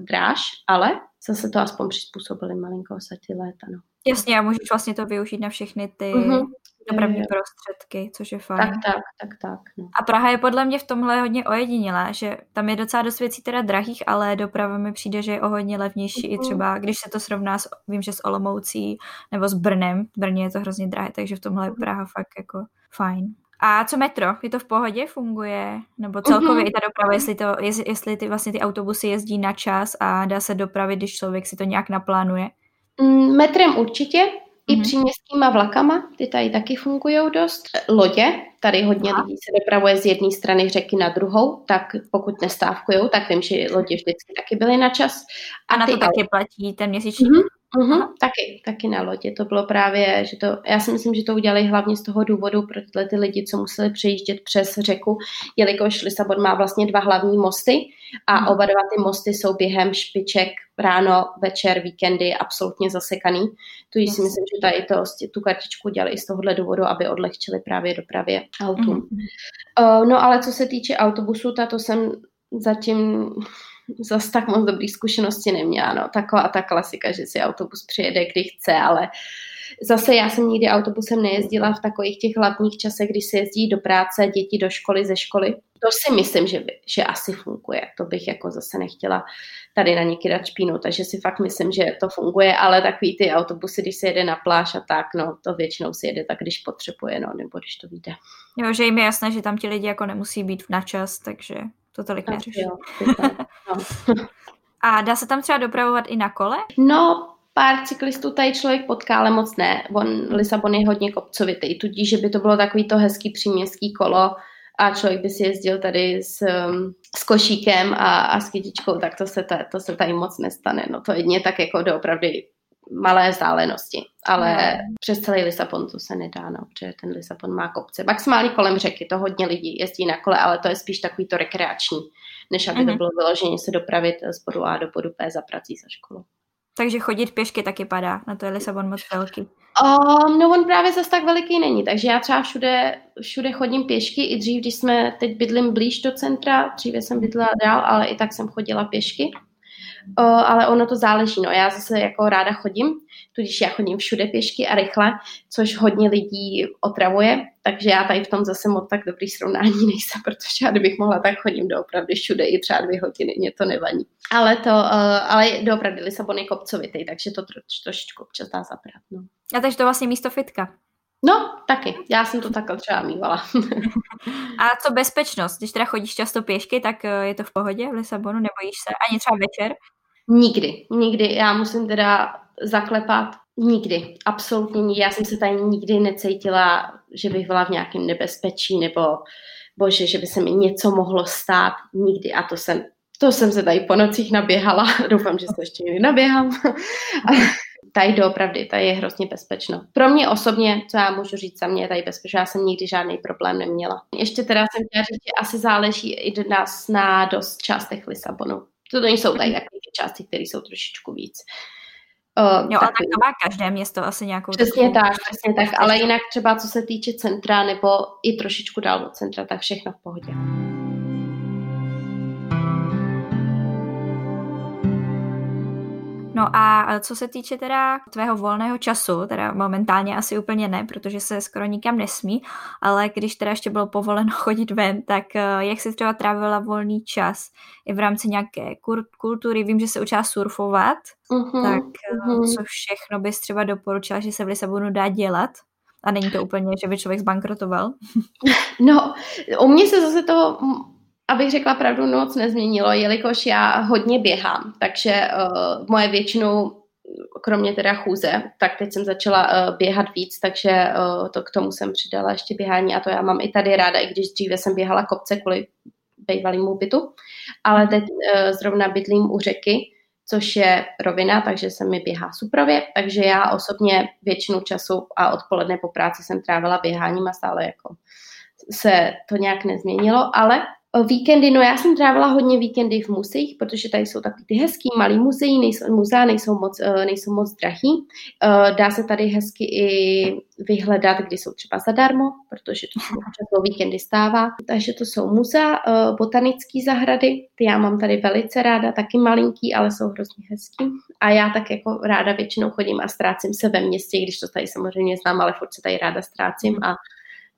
dráž, ale zase to aspoň přizpůsobili malinko se ty léta. No. Jasně, a můžeš vlastně to využít na všechny ty mm-hmm dopravní prostředky, což je fajn. Tak, tak, tak, tak. No. A Praha je podle mě v tomhle hodně ojedinělá, že tam je docela dost věcí teda drahých, ale doprava mi přijde, že je o hodně levnější mm. i třeba, když se to srovná s, vím, že s Olomoucí nebo s Brnem, v Brně je to hrozně drahé, takže v tomhle je mhm. Praha fakt jako fajn. A co metro? Je to v pohodě? Funguje? Nebo celkově mm-hmm. i ta doprava, jestli, to, jestli, jestli ty, vlastně ty autobusy jezdí na čas a dá se dopravit, když člověk si to nějak naplánuje? Mm, metrem určitě, i příměstskýma vlakama, ty tady taky fungují dost. Lodě, tady hodně Aha. lidí se dopravuje z jedné strany řeky na druhou, tak pokud nestávkují, tak vím, že lodě vždycky taky byly na čas. A, a na to taky platí ten měsíční? Mm-hmm. Mm-hmm, taky, taky na lodě. To bylo právě, že to, já si myslím, že to udělali hlavně z toho důvodu pro tyhle ty lidi, co museli přejíždět přes řeku, jelikož Lisabon má vlastně dva hlavní mosty a mm. oba dva ty mosty jsou během špiček ráno, večer, víkendy absolutně zasekaný. Tudíž si myslím, že tady to, tu kartičku dělali i z tohohle důvodu, aby odlehčili právě dopravě autům. Mm. Uh, no ale co se týče autobusu, to jsem zatím zase tak moc dobrý zkušenosti neměla. No. Taková ta klasika, že si autobus přijede, kdy chce, ale zase já jsem nikdy autobusem nejezdila v takových těch hlavních časech, kdy se jezdí do práce, děti do školy, ze školy. To si myslím, že, že asi funguje. To bych jako zase nechtěla tady na něky dát špínu, takže si fakt myslím, že to funguje, ale takový ty autobusy, když se jede na pláž a tak, no to většinou si jede tak, když potřebuje, no, nebo když to vyjde. Jo, že jim je jasné, že tam ti lidi jako nemusí být na čas, takže to tolik neřeší. [laughs] No. A dá se tam třeba dopravovat i na kole? No, pár cyklistů tady člověk potká, ale moc ne. On, Lisabon je hodně kopcovitý, tudíž, že by to bylo takový to hezký příměstský kolo a člověk by si jezdil tady s, um, s košíkem a, a s kytičkou, tak to se, ta, to se tady moc nestane. No to jedně tak jako doopravdy malé vzdálenosti, ale no. přes celý Lisabon to se nedá, no, protože ten Lisabon má kopce. Maximálně kolem řeky, to hodně lidí jezdí na kole, ale to je spíš takový to rekreační, než aby mm-hmm. to mhm. bylo vyloženě se dopravit z bodu A do bodu P za prací za školu. Takže chodit pěšky taky padá, na to je Lisabon moc velký. Um, no on právě zase tak veliký není, takže já třeba všude, všude chodím pěšky, i dřív, když jsme teď bydlím blíž do centra, dříve jsem bydlela dál, ale i tak jsem chodila pěšky ale ono to záleží. No. Já zase jako ráda chodím, tudíž já chodím všude pěšky a rychle, což hodně lidí otravuje, takže já tady v tom zase moc tak dobrý srovnání [laughs] nejsem, protože já kdybych mohla, tak chodím doopravdy všude i třeba dvě hodiny, mě to nevadí. Ale to, uh, ale doopravdy Lisabon je kopcovitý, takže to troš, trošičku občas dá zabrat. No. A takže to vlastně místo fitka. No, taky. Já jsem to takhle třeba mývala. [laughs] a co bezpečnost? Když teda chodíš často pěšky, tak je to v pohodě v Lisabonu? Nebojíš se? Ani třeba večer? Nikdy, nikdy. Já musím teda zaklepat nikdy, absolutně. Já jsem se tady nikdy necítila, že bych byla v nějakém nebezpečí nebo bože, že by se mi něco mohlo stát. Nikdy. A to jsem, to jsem se tady po nocích naběhala. [laughs] Doufám, že se ještě někdy naběhám. [laughs] tady doopravdy, tady je hrozně bezpečno. Pro mě osobně, co já můžu říct za mě, je tady bezpečno, já jsem nikdy žádný problém neměla. Ještě teda jsem chtěla říct, že asi záleží i do nás na dost částech Lisabonu. To nejsou tady takové části, které jsou trošičku víc. Uh, jo, ale tak to má každé město asi nějakou... Přesně tak, přesně tak, ale jinak třeba co se týče centra nebo i trošičku dál od centra, tak všechno v pohodě. No a co se týče teda tvého volného času, teda momentálně asi úplně ne, protože se skoro nikam nesmí, ale když teda ještě bylo povoleno [laughs] chodit ven, tak eh, jak jsi třeba trávila volný čas i v rámci nějaké kultury, vím, že se učila surfovat, uh-huh, tak uh-huh. co všechno bys třeba doporučila, že se v Lisabonu dá dělat? A není to úplně, že by člověk zbankrotoval? [laughs] No, u mě se zase to abych řekla pravdu, moc nezměnilo, jelikož já hodně běhám, takže uh, moje většinou, kromě teda chůze, tak teď jsem začala uh, běhat víc, takže uh, to k tomu jsem přidala ještě běhání a to já mám i tady ráda, i když dříve jsem běhala kopce kvůli bývalému bytu, ale teď uh, zrovna bydlím u řeky, což je rovina, takže se mi běhá suprově, takže já osobně většinu času a odpoledne po práci jsem trávila běháním a stále jako se to nějak nezměnilo, ale Víkendy, no já jsem trávila hodně víkendy v muzeích, protože tady jsou takový ty hezký malý muzeí, nejsou, muzea nejsou moc, eh, nejsou moc drahý. Eh, dá se tady hezky i vyhledat, kdy jsou třeba zadarmo, protože to jsou často víkendy stává. Takže to jsou muzea, eh, botanické zahrady, ty já mám tady velice ráda, taky malinký, ale jsou hrozně hezký. A já tak jako ráda většinou chodím a ztrácím se ve městě, když to tady samozřejmě znám, ale furt se tady ráda ztrácím a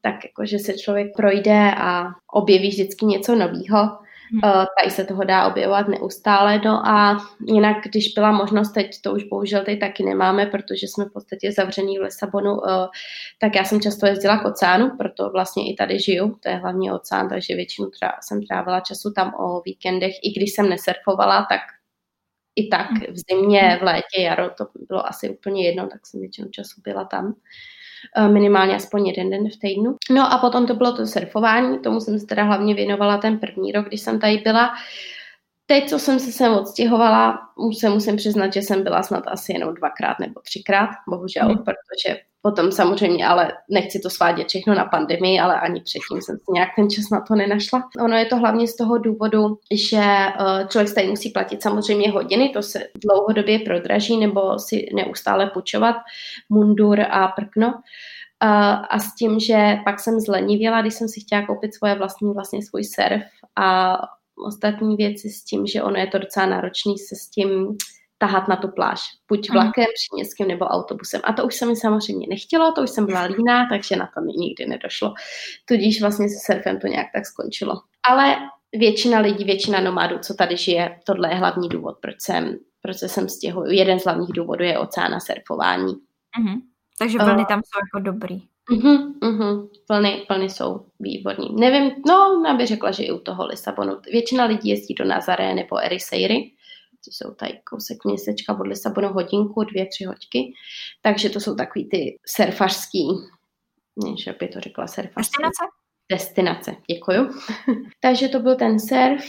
tak jako, že se člověk projde a objeví vždycky něco nového. Hmm. Uh, tady se toho dá objevovat neustále. No a jinak, když byla možnost, teď to už bohužel teď taky nemáme, protože jsme v podstatě zavření v Lisabonu, uh, tak já jsem často jezdila k oceánu, proto vlastně i tady žiju, to je hlavně oceán, takže většinu jsem trávila času tam o víkendech, i když jsem nesurfovala, tak i tak v zimě, v létě, jaro, to bylo asi úplně jedno, tak jsem většinou času byla tam. Eh, minimálně aspoň jeden den v týdnu. No a potom to bylo to surfování, tomu jsem se teda hlavně věnovala ten první rok, když jsem tady byla. Teď, co jsem se sem odstěhovala, se musím přiznat, že jsem byla snad asi jenom dvakrát nebo třikrát, bohužel, mm. protože potom samozřejmě, ale nechci to svádět všechno na pandemii, ale ani předtím jsem si nějak ten čas na to nenašla. Ono je to hlavně z toho důvodu, že eh, člověk tady musí platit samozřejmě hodiny, to se dlouhodobě prodraží, nebo si neustále půjčovat mundur a prkno. A s tím, že pak jsem zlenivěla, když jsem si chtěla koupit svoje vlastní, vlastně svůj surf a ostatní věci s tím, že ono je to docela náročný se s tím tahat na tu pláž. Buď vlakem, příměstským nebo autobusem. A to už se mi samozřejmě nechtělo, to už jsem byla líná, takže na to mi nikdy nedošlo. Tudíž vlastně se surfem to nějak tak skončilo. Ale většina lidí, většina nomádů, co tady žije, tohle je hlavní důvod, proč jsem, proč jsem stěhuju. Jeden z hlavních důvodů je oceán a surfování. Uh-huh. Takže vlny uh, tam jsou jako dobrý. Uh-huh, uh-huh. Plny, plny jsou výborní. Nevím, no, já bych řekla, že i u toho Lisabonu. Většina lidí jezdí do Nazaré nebo Eriseiry, jsou tady kousek městečka od Lisabonu hodinku, dvě, tři hoďky. Takže to jsou takový ty surfařský, než by to řekla surfařský. Destinace? Destinace, děkuju. [laughs] Takže to byl ten surf.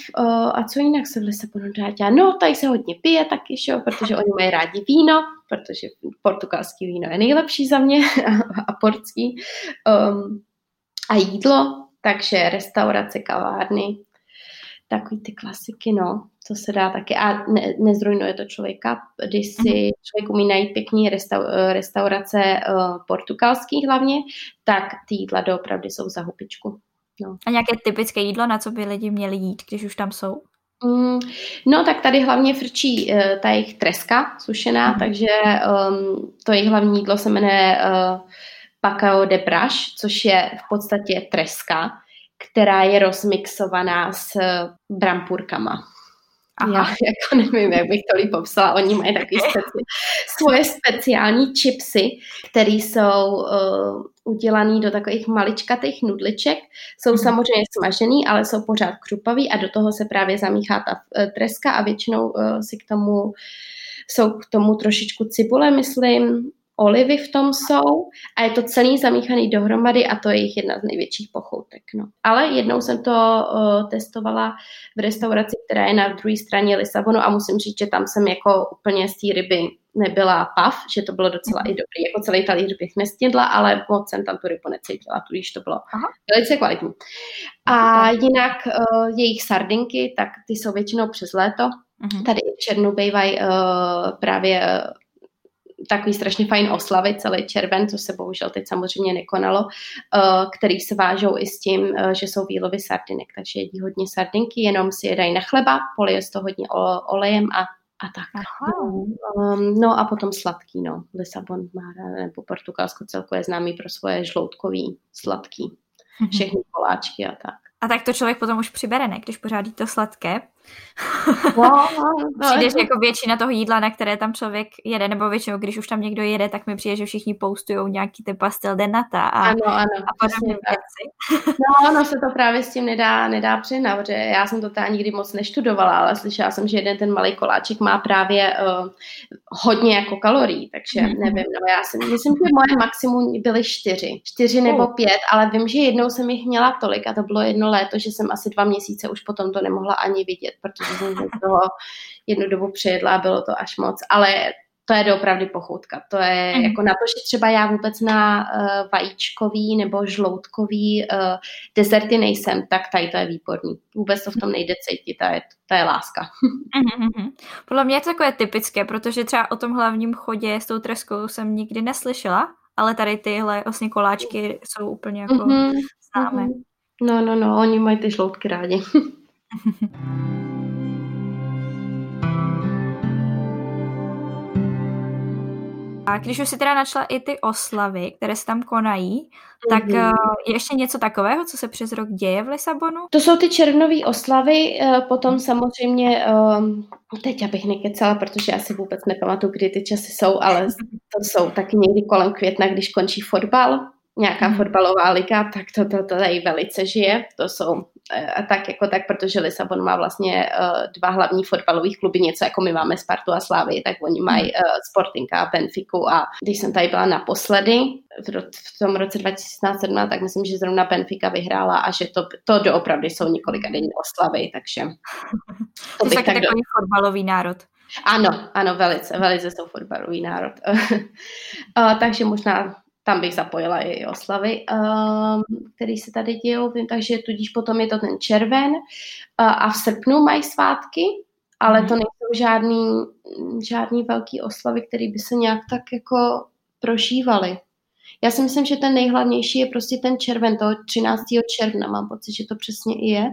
a co jinak se v Lisabonu dá dělat? No, tady se hodně pije taky, šo, protože oni mají rádi víno, protože portugalský víno je nejlepší za mě [laughs] a portský. Um, a jídlo, takže restaurace, kavárny, takový ty klasiky, no, co se dá taky. A ne, nezrujnuje to člověka, když si mm-hmm. člověk umí najít pěkný restau, restaurace uh, portugalský hlavně, tak ty jídla doopravdy jsou za hupičku. No. A nějaké typické jídlo, na co by lidi měli jít, když už tam jsou? Mm, no tak tady hlavně frčí uh, ta jejich treska sušená, mm. takže um, to jejich hlavní jídlo se jmenuje uh, Pacao de Praš, což je v podstatě treska, která je rozmixovaná s brampurkama. Aha. Já [laughs] jako nevím, jak bych to líp popsala. Oni mají takové speci- svoje speciální chipsy, které jsou uh, udělané do takových maličkatých nudliček. Jsou hmm. samozřejmě smažený, ale jsou pořád křupavý a do toho se právě zamíchá ta uh, treska a většinou uh, si k tomu jsou k tomu trošičku cibule, myslím, olivy v tom jsou a je to celý zamíchaný dohromady a to je jich jedna z největších pochoutek. No. Ale jednou jsem to uh, testovala v restauraci, která je na druhé straně Lisabonu a musím říct, že tam jsem jako úplně z té ryby nebyla pav, že to bylo docela i dobrý. Jako celý talíř bych nesnědla, ale moc jsem tam tu rybu necítila, tudíž to bylo Aha. velice kvalitní. A jinak uh, jejich sardinky, tak ty jsou většinou přes léto. Uh-huh. Tady v Černu bývají uh, právě uh, takový strašně fajn oslavy celý červen, co se bohužel teď samozřejmě nekonalo, eh, který se vážou i s tím, eh, že jsou výlovy sardinek, takže jedí hodně sardinky, jenom si je dají na chleba, polije to hodně olejem a a tak. Aha. Um, no a potom sladký, no. Lisabon má, nebo Portugalsko celkově známý pro svoje žloutkový sladký. Mhm. Všechny koláčky a tak. A tak to člověk potom už přibere, ne? Když pořádí to sladké. No, no, [laughs] Přijdeš no. jako většina toho jídla, na které tam člověk jede, nebo většinou, když už tam někdo jede, tak mi přijde, že všichni postují nějaký ten pastel de nata a, ano, ano, a podobné věci. No, ono se to právě s tím nedá, nedá přehnat, protože já jsem to teda nikdy moc neštudovala, ale slyšela jsem, že jeden ten malý koláček má právě uh, hodně jako kalorií, takže mm-hmm. nevím, no já si myslím, že moje maximum byly čtyři, čtyři nebo pět, ale vím, že jednou jsem jich měla tolik a to bylo jedno léto, že jsem asi dva měsíce už potom to nemohla ani vidět, protože jsem z toho jednu dobu přejedla a bylo to až moc, ale to je opravdu pochoutka. To je mm. jako na to, že třeba já vůbec na uh, vajíčkový nebo žloutkový uh, deserty nejsem, tak tady to je výborný. Vůbec to v tom nejde cítit, to je, to je láska. Mm-hmm. [laughs] Podle mě je to takové typické, protože třeba o tom hlavním chodě s tou treskou jsem nikdy neslyšela, ale tady tyhle vlastně koláčky jsou úplně jako mm-hmm. známé. Mm-hmm. No, no, no, oni mají ty žloutky rádi. [laughs] [laughs] A když už si teda našla i ty oslavy, které se tam konají, tak mm-hmm. je ještě něco takového, co se přes rok děje v Lisabonu? To jsou ty červnové oslavy, eh, potom samozřejmě, ehm, teď abych nekecala, protože já si vůbec nepamatuju, kdy ty časy jsou, ale [laughs] to jsou taky někdy kolem května, když končí fotbal, nějaká mm. fotbalová liga, tak to, to, to tady velice žije. To jsou a tak jako tak, protože Lisabon má vlastně uh, dva hlavní fotbalové kluby, něco jako my máme Spartu a Slávy, tak oni mají uh, Sporting a Benfiku a když jsem tady byla naposledy v, ro- v tom roce 2017, tak myslím, že zrovna Benfica vyhrála a že to, to doopravdy jsou několika denní oslavy, takže [laughs] to bych tak takový do... fotbalový národ. Ano, ano, velice, velice jsou fotbalový národ. uh, [laughs] takže možná tam bych zapojila i oslavy, um, které se tady dějou, takže tudíž potom je to ten červen a v srpnu mají svátky, ale to mhm. nejsou žádný, žádný velký oslavy, které by se nějak tak jako prožívaly. Já si myslím, že ten nejhlavnější je prostě ten červen, toho 13. června, mám pocit, že to přesně i je.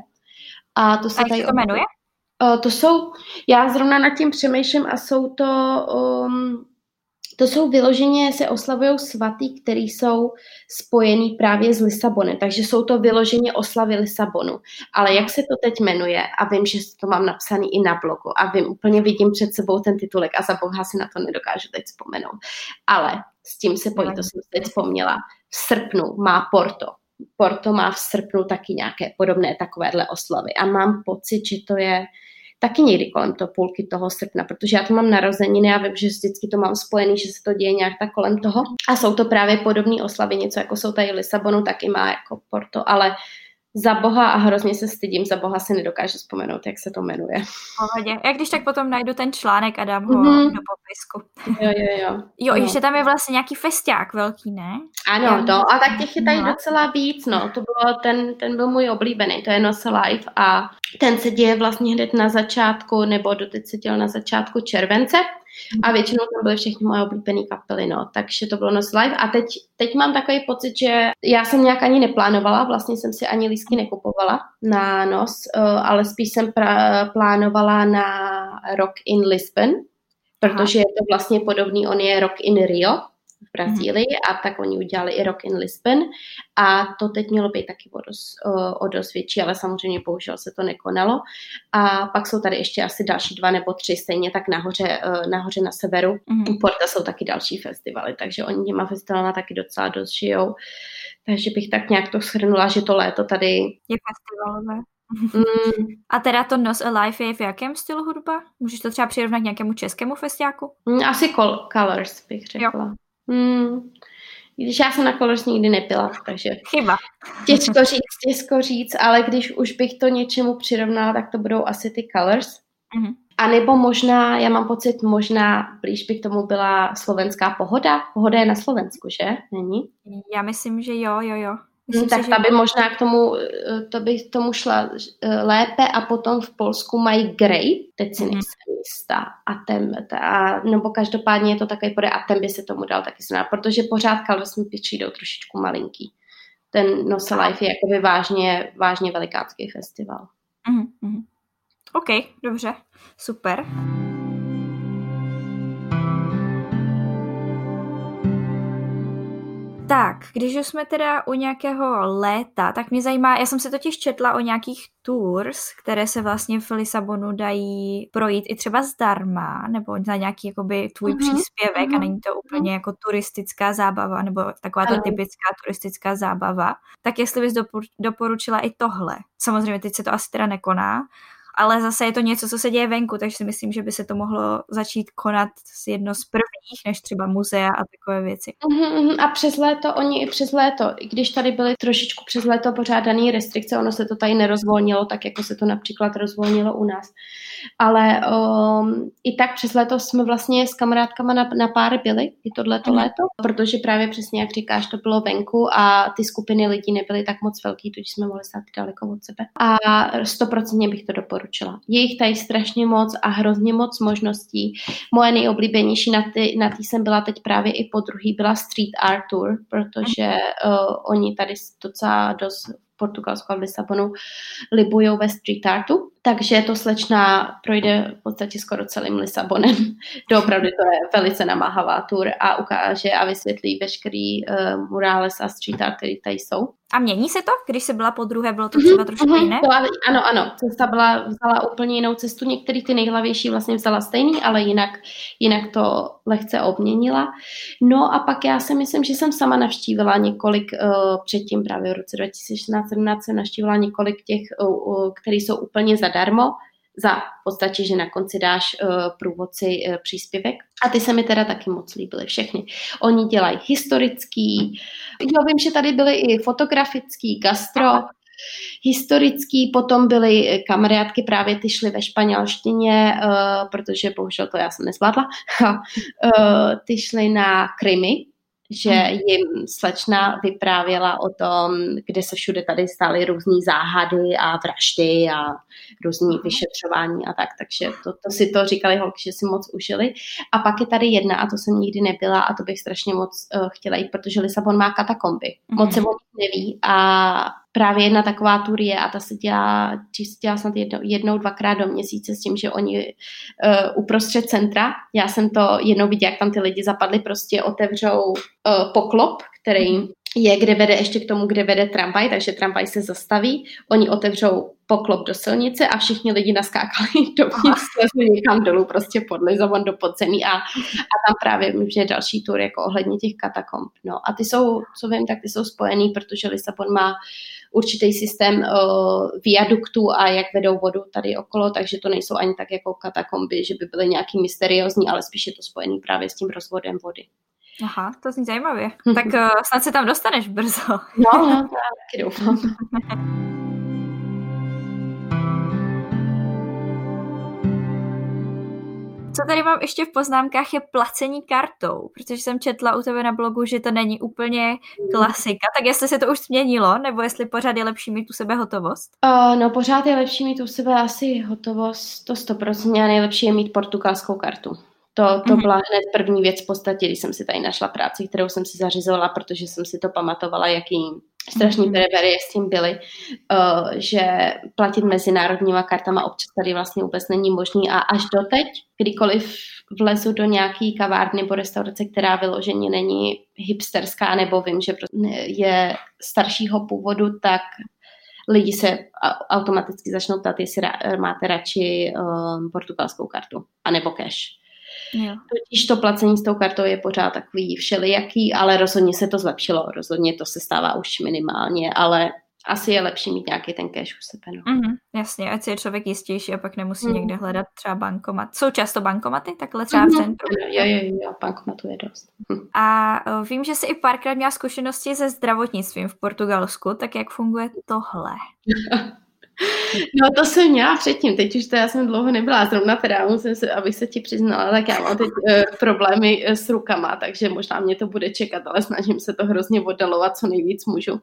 A to se a tady to jmenuje? Uh, to jsou, já zrovna nad tím přemýšlím a jsou to um, to jsou vyloženě, se oslavují svatý, který jsou spojený právě s Lisabonem, takže jsou to vyloženě oslavy Lisabonu. Ale jak se to teď jmenuje, a vím, že to mám napsaný i na blogu, a vím, úplně vidím před sebou ten titulek a za boha si na to nedokážu teď vzpomenout. Ale s tím se pojí, to jsem teď vzpomněla. V srpnu má Porto. Porto má v srpnu taky nějaké podobné takovéhle oslavy. A mám pocit, že to je taky někdy kolem toho půlky toho srpna, protože já to mám narozeniny a vím, že vždycky to mám spojený, že se to děje nějak tak kolem toho. A jsou to právě podobné oslavy, něco jako jsou tady v Lisabonu, taky má jako Porto, ale za boha a hrozně se stydím, za boha si nedokážu vzpomenout, jak se to jmenuje. Pohodě. Jak když tak potom najdu ten článek a dám ho mm-hmm. do popisku. Jo, jo, jo. Jo, no. ještě tam je vlastně nějaký festiák velký, ne? Ano, Já to. A tak těch je tady no. docela víc, no. To bylo, ten, ten byl můj oblíbený, to je Noce Live a ten se děje vlastně hned na začátku, nebo doteď se děl na začátku července. A většinou tam byly všechny moje oblíbené kapely, no. Takže to bylo Noc Live. A teď, teď mám takový pocit, že já jsem nějak ani neplánovala, vlastně jsem si ani lístky nekupovala na nos, uh, ale spíš jsem pra- plánovala na Rock in Lisbon, protože Aha. je to vlastně podobný, on je Rock in Rio, v Brazílii mm-hmm. a tak oni udělali i Rock in Lisbon a to teď mělo být taky o dost, o dost větší, ale samozřejmě bohužel se to nekonalo. A pak jsou tady ještě asi další dva nebo tři, stejně tak nahoře, nahoře na severu. Mm-hmm. U Porta jsou taky další festivaly, takže oni těma festivalama taky docela dost žijou. Takže bych tak nějak to shrnula, že to léto tady... Je festivalové. Mm. [laughs] A teda to Nos Alive je v jakém stylu hudba? Můžeš to třeba přirovnat nějakému českému festiáku? Mm, asi col- Colors bych řekla. Jo. Hmm. Když já jsem na Colors nikdy nepila, takže... Chyba. Těžko říct, těžko říct, ale když už bych to něčemu přirovnala, tak to budou asi ty Colors. Mm-hmm. A nebo možná, já mám pocit, možná blíž by k tomu byla slovenská pohoda. Pohoda je na Slovensku, že? Není? Já myslím, že jo, jo, jo. Myslím tak si, ta by možná k tomu, eh, to by tomu šla eh, lépe a potom v Polsku mají Grey, teď si mm-hmm. nejsem jistá, a ten, a, nebo každopádně je to takový podle a ten by se tomu dal taky znát, protože pořád Calves mi přijdou trošičku malinký. Ten Noce Life je jakoby vážně, vážně velikánský festival. Mm-hmm. OK, dobře, super. Tak, když už jsme teda u nějakého léta, tak mě zajímá, já jsem se totiž četla o nějakých tours, které se vlastně v Lisabonu dají projít i třeba zdarma, nebo za nějaký jakoby tvůj mm-hmm. příspěvek mm-hmm. a není to úplně jako turistická zábava, nebo taková ta typická turistická zábava. Tak jestli bys doporučila i tohle. Samozřejmě teď se to asi teda nekoná, ale zase je to něco, co se děje venku, takže si myslím, že by se to mohlo začít konat s jedno z prvních, než třeba muzea a takové věci. Mm-hmm, a přes léto, oni i přes léto, i když tady byly trošičku přes léto pořádané restrikce, ono se to tady nerozvolnilo, tak jako se to například rozvolnilo u nás. Ale um, i tak přes léto jsme vlastně s kamarádkama na, na pár byli, i tohleto mm. léto, protože právě přesně jak říkáš, to bylo venku a ty skupiny lidí nebyly tak moc velký, tudíž jsme mohli stát daleko od sebe. A stoprocentně bych to doporučila doporučila. Je jich tady strašně moc a hrozně moc možností. Moje nejoblíbenější na ty, na tý jsem byla teď právě i po druhý, byla Street Art Tour, protože uh, oni tady docela dost Portugalsku a v Lisabonu libují ve street artu. Takže to slečna projde v podstatě skoro celým Lisabonem. [laughs] Doopravdy to je velice namáhavá tour a ukáže a vysvětlí veškerý uh, murales a street art, který tady jsou. A mění se to? Když jsi byla po druhé, bylo to třeba mm-hmm, trošku jiné? To, ano, ano. Cesta byla, vzala úplně jinou cestu. Některý ty nejhlavější vlastně vzala stejný, ale jinak, jinak to lehce obměnila. No a pak já si myslím, že jsem sama navštívila několik, uh, předtím právě v roce 2016-17 jsem navštívila několik těch, uh, uh, které jsou úplně zadarmo za v podstatě, že na konci dáš uh, průvodci uh, příspěvek. A ty se mi teda taky moc líbily všechny. Oni dělají historický, jo, vím, že tady byly i fotografický, gastro, historický, potom byly kamarádky, právě ty šly ve španělštině, uh, protože bohužel to já jsem nezvládla, [laughs] ty šly na Krymy, že hmm. jim slečna vyprávěla o tom, kde se všude tady stály různé záhady a vraždy a různé hmm. vyšetřování a tak, takže to, to si to říkali holky, že si moc užili. A pak je tady jedna, a to jsem nikdy nebyla a to bych strašně moc uh, chtěla jít, protože Lisabon má katakomby. Moc se hmm. o neví a právě jedna taková tur je a ta se dělá, se dělá snad jednou, jednou, dvakrát do měsíce s tím, že oni uh, uprostřed centra, já jsem to jednou viděla, jak tam ty lidi zapadli, prostě otevřou uh, poklop, který je, kde vede ještě k tomu, kde vede tramvaj, takže tramvaj se zastaví, oni otevřou poklop do silnice a všichni lidi naskákali [laughs] dovnitř, někam dolů, prostě pod Lizabon do podzemí a, a tam právě je další tur jako ohledně těch katakomb. No a ty jsou, co vím, tak ty jsou spojený, protože Lisabon má určitý systém uh, viaduktů a jak vedou vodu tady okolo, takže to nejsou ani tak jako katakomby, že by byly nějaký mysteriózní, ale spíš je to spojený právě s tím rozvodem vody. Aha, to zní zajímavě. tak uh, snad se tam dostaneš brzo. no, no, taky doufám. [laughs] Co tady mám ještě v poznámkách je placení kartou, protože jsem četla u tebe na blogu, že to není úplně klasika, tak jestli se to už změnilo, nebo jestli pořád je lepší mít u sebe hotovost? Uh, no pořád je lepší mít u sebe asi hotovost, to 100% a nejlepší je mít portugalskou kartu. To, to mm-hmm. byla hned první věc v podstatě, když jsem si tady našla práci, kterou jsem si zařizovala, protože jsem si to pamatovala, jaký strašný mm-hmm. s tím byly, uh, že platit mezinárodníma kartama občas tady vlastně vůbec není možný a až doteď, kdykoliv vlezu do nějaký kavárny nebo restaurace, která vyloženě není hipsterská, nebo vím, že je staršího původu, tak lidi se automaticky začnou ptát, jestli máte radši um, portugalskou kartu, anebo cash. Jo. Totiž to placení s tou kartou je pořád takový všelijaký, ale rozhodně se to zlepšilo. Rozhodně to se stává už minimálně, ale asi je lepší mít nějaký ten cash u sebe. No. Mm-hmm, jasně, ať si je člověk jistější a pak nemusí mm. někde hledat třeba bankomat. Jsou často bankomaty takhle třeba mm-hmm. v centru? Jo, jo, jo, bankomatu je dost. Hm. A vím, že jsi i párkrát měla zkušenosti se zdravotnictvím v Portugalsku, tak jak funguje tohle? [laughs] No to jsem měla předtím, teď už to já jsem dlouho nebyla, zrovna teda musím se, abych se ti přiznala, tak já mám teď uh, problémy uh, s rukama, takže možná mě to bude čekat, ale snažím se to hrozně oddalovat, co nejvíc můžu.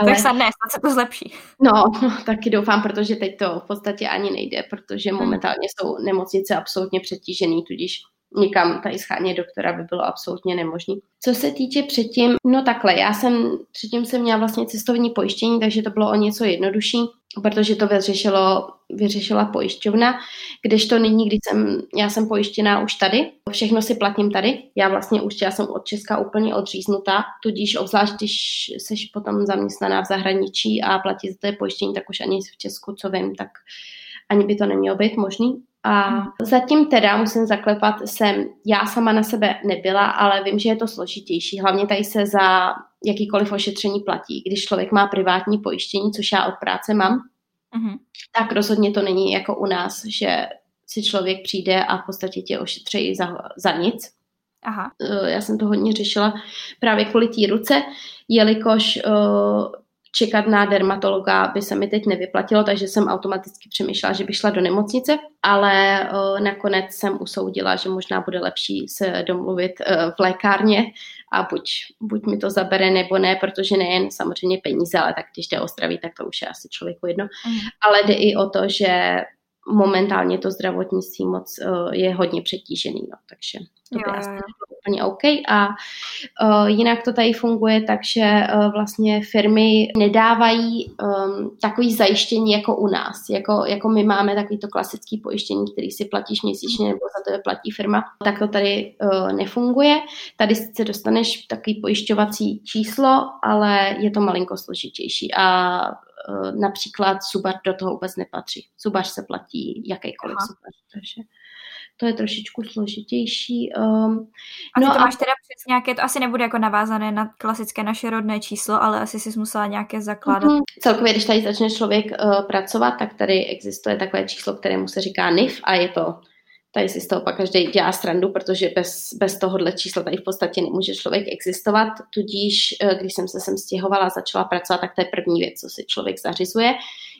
Ale... Tak snad ne, snad se to zlepší. No, no, taky doufám, protože teď to v podstatě ani nejde, protože hmm. momentálně jsou nemocnice absolutně přetížený, tudíž nikam tady schánět doktora by bylo absolutně nemožné. Co se týče předtím, no takhle, já jsem předtím jsem měla vlastně cestovní pojištění, takže to bylo o něco jednodušší, protože to vyřešilo, vyřešila pojišťovna, kdežto nyní, když jsem, já jsem pojištěná už tady, všechno si platím tady, já vlastně už já jsem od Česka úplně odříznutá, tudíž obzvlášť, když jsi potom zaměstnaná v zahraničí a platí za to pojištění, tak už ani v Česku, co vím, tak ani by to nemělo být možný. A zatím teda musím zaklepat, jsem já sama na sebe nebyla, ale vím, že je to složitější. Hlavně tady se za jakýkoliv ošetření platí. Když člověk má privátní pojištění, což já od práce mám, mm-hmm. tak rozhodně to není jako u nás, že si člověk přijde a v podstatě tě ošetří za, za nic. Aha. Eh, já jsem to hodně řešila právě kvůli té ruce, jelikož uh, čekat na dermatologa by se mi teď nevyplatilo, takže jsem automaticky přemýšlela, že bych šla do nemocnice, ale uh, nakonec jsem usoudila, že možná bude lepší se domluvit uh, v lékárně a buď, buď mi to zabere nebo ne, protože nejen samozřejmě peníze, ale tak když jde o zdraví, tak to už je asi člověku jedno. Mm. Ale jde i o to, že momentálně to zdravotnictví moc uh, je hodně přetížený, no, takže to by jo, asi úplně OK. A uh, jinak to tady funguje tak, že uh, vlastně firmy nedávají um, takový zajištění jako u nás. Jako, jako my máme takový to klasický pojištění, který si platíš měsíčně nebo za to je platí firma, tak to tady uh, nefunguje. Tady sice dostaneš takový pojišťovací číslo, ale je to malinko složitější a například Subar do toho vůbec nepatří. Subař se platí jakýkoliv Aha. Subař, takže to je trošičku složitější. Um, a no to a... máš teda přes nějaké, to asi nebude jako navázané na klasické naše rodné číslo, ale asi si musela nějaké zakládat. Mm-hmm. Celkově, když tady začne člověk uh, pracovat, tak tady existuje takové číslo, kterému se říká NIF a je to tady si z toho pak každý dělá strandu, protože bez, bez tohohle čísla tady v podstatě nemůže člověk existovat, tudíž eh, když jsem se sem stěhovala a začala pracovat, tak to je první věc, co si člověk zařizuje,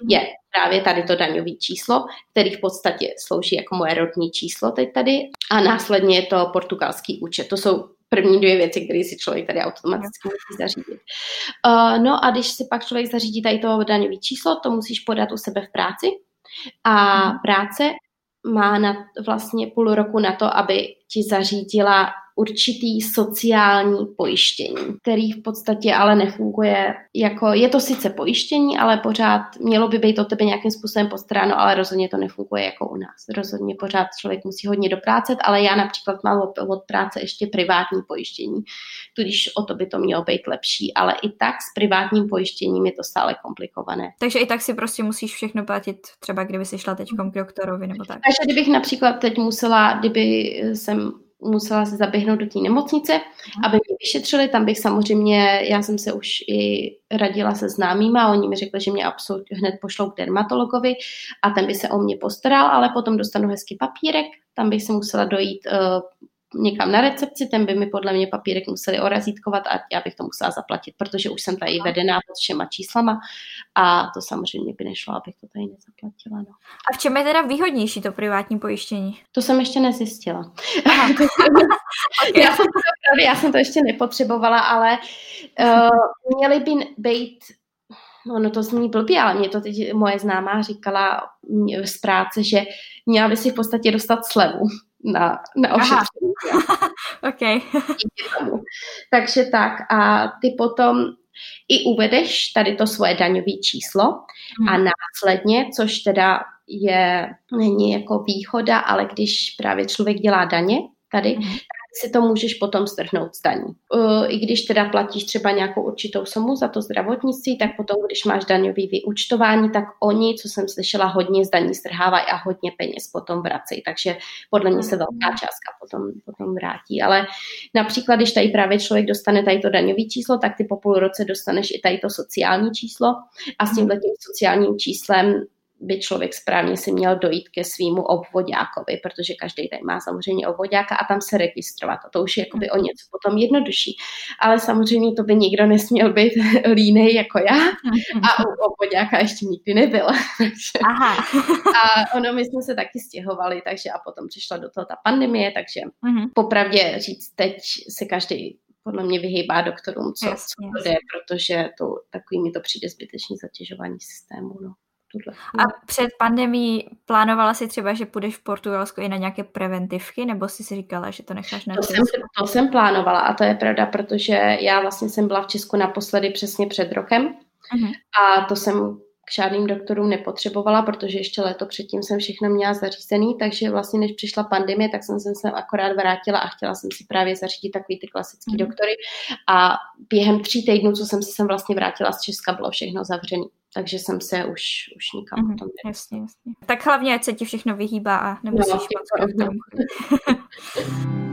je právě tady to daňové číslo, který v podstatě slouží jako moje rodní číslo teď tady a následně je to portugalský účet. To jsou první dvě věci, které si člověk tady automaticky musí zařídit. Uh, no a když si pak člověk zařídí tady to daňové číslo, to musíš podat u sebe v práci a práce má na, vlastně půl roku na to, aby ti zařídila určitý sociální pojištění, který v podstatě ale nefunguje jako, je to sice pojištění, ale pořád mělo by být o tebe nějakým způsobem postaráno, ale rozhodně to nefunguje jako u nás. Rozhodně pořád člověk musí hodně doprácet, ale já například mám od, od práce ještě privátní pojištění, tudíž o to by to mělo být lepší, ale i tak s privátním pojištěním je to stále komplikované. Takže i tak si prostě musíš všechno platit, třeba kdyby si šla teď k doktorovi nebo tak. Takže kdybych například teď musela, kdyby jsem musela se zaběhnout do té nemocnice, aby mě vyšetřili. Tam bych samozřejmě, já jsem se už i radila se známýma, oni mi řekli, že mě absolutně hned pošlou k dermatologovi a ten by se o mě postaral, ale potom dostanu hezký papírek, tam bych se musela dojít uh, někam na recepci, ten by mi podle mě papírek museli orazítkovat a já bych to musela zaplatit, protože už jsem tady vedená pod všema číslama a to samozřejmě by nešlo, abych to tady nezaplatila. No. A v čem je teda výhodnější to privátní pojištění? To jsem ještě nezjistila. [laughs] já, jsem to, já jsem to ještě nepotřebovala, ale uh, měly by být ono to zní blbě, ale mě to teď moje známá říkala z práce, že měla by si v podstatě dostat slevu na, na ošetření. [laughs] okay. [laughs] Takže tak a ty potom i uvedeš tady to svoje daňové číslo hmm. a následně, což teda je, není jako výhoda, ale když právě člověk dělá daně tady, hmm si to můžeš potom strhnout z daní. I když teda platíš třeba nějakou určitou sumu za to zdravotnictví, tak potom, když máš daňový vyučtování, tak oni, co jsem slyšela, hodně z daní strhávají a hodně peněz potom vracejí. Takže podle mě se velká částka potom, potom vrátí. Ale například, když tady právě člověk dostane tady to daňové číslo, tak ty po půl roce dostaneš i tady to sociální číslo a s tímhle tím sociálním číslem by člověk správně si měl dojít ke svýmu obvodákovi, protože každý tady má samozřejmě obvodáka a tam se registrovat. A to už je jakoby o něco potom jednodušší. Ale samozřejmě to by nikdo nesměl být [laughs] línej jako já a u obvodáka ještě nikdy nebyl. [laughs] Aha. [laughs] a ono, my jsme se taky stěhovali, takže a potom přišla do toho ta pandemie, takže uh-huh. popravdě říct, teď se každý podle mě vyhýbá doktorům, co, jasně, co to jde, protože to, takový mi to přijde zbytečný zatěžování systému. No tuhle A před pandemí plánovala si třeba, že půjdeš v Portugalsku i na nějaké preventivky, nebo jsi si říkala, že to necháš na to jsem, to jsem plánovala a to je pravda, protože já vlastně jsem byla v Česku naposledy přesně před rokem uh-huh. a to jsem k žádným doktorům nepotřebovala, protože ještě léto předtím jsem všechno měla zařízený, takže vlastně než přišla pandemie, tak jsem se akorát vrátila a chtěla jsem si právě zařídit takový ty klasický mm. doktory a během tří týdnů, co jsem se sem vlastně vrátila z Česka, bylo všechno zavřené takže jsem se už, už nikam mm, potom jasně, jasně. Tak hlavně, ať se ti všechno vyhýbá a nemusíš no, moc [laughs]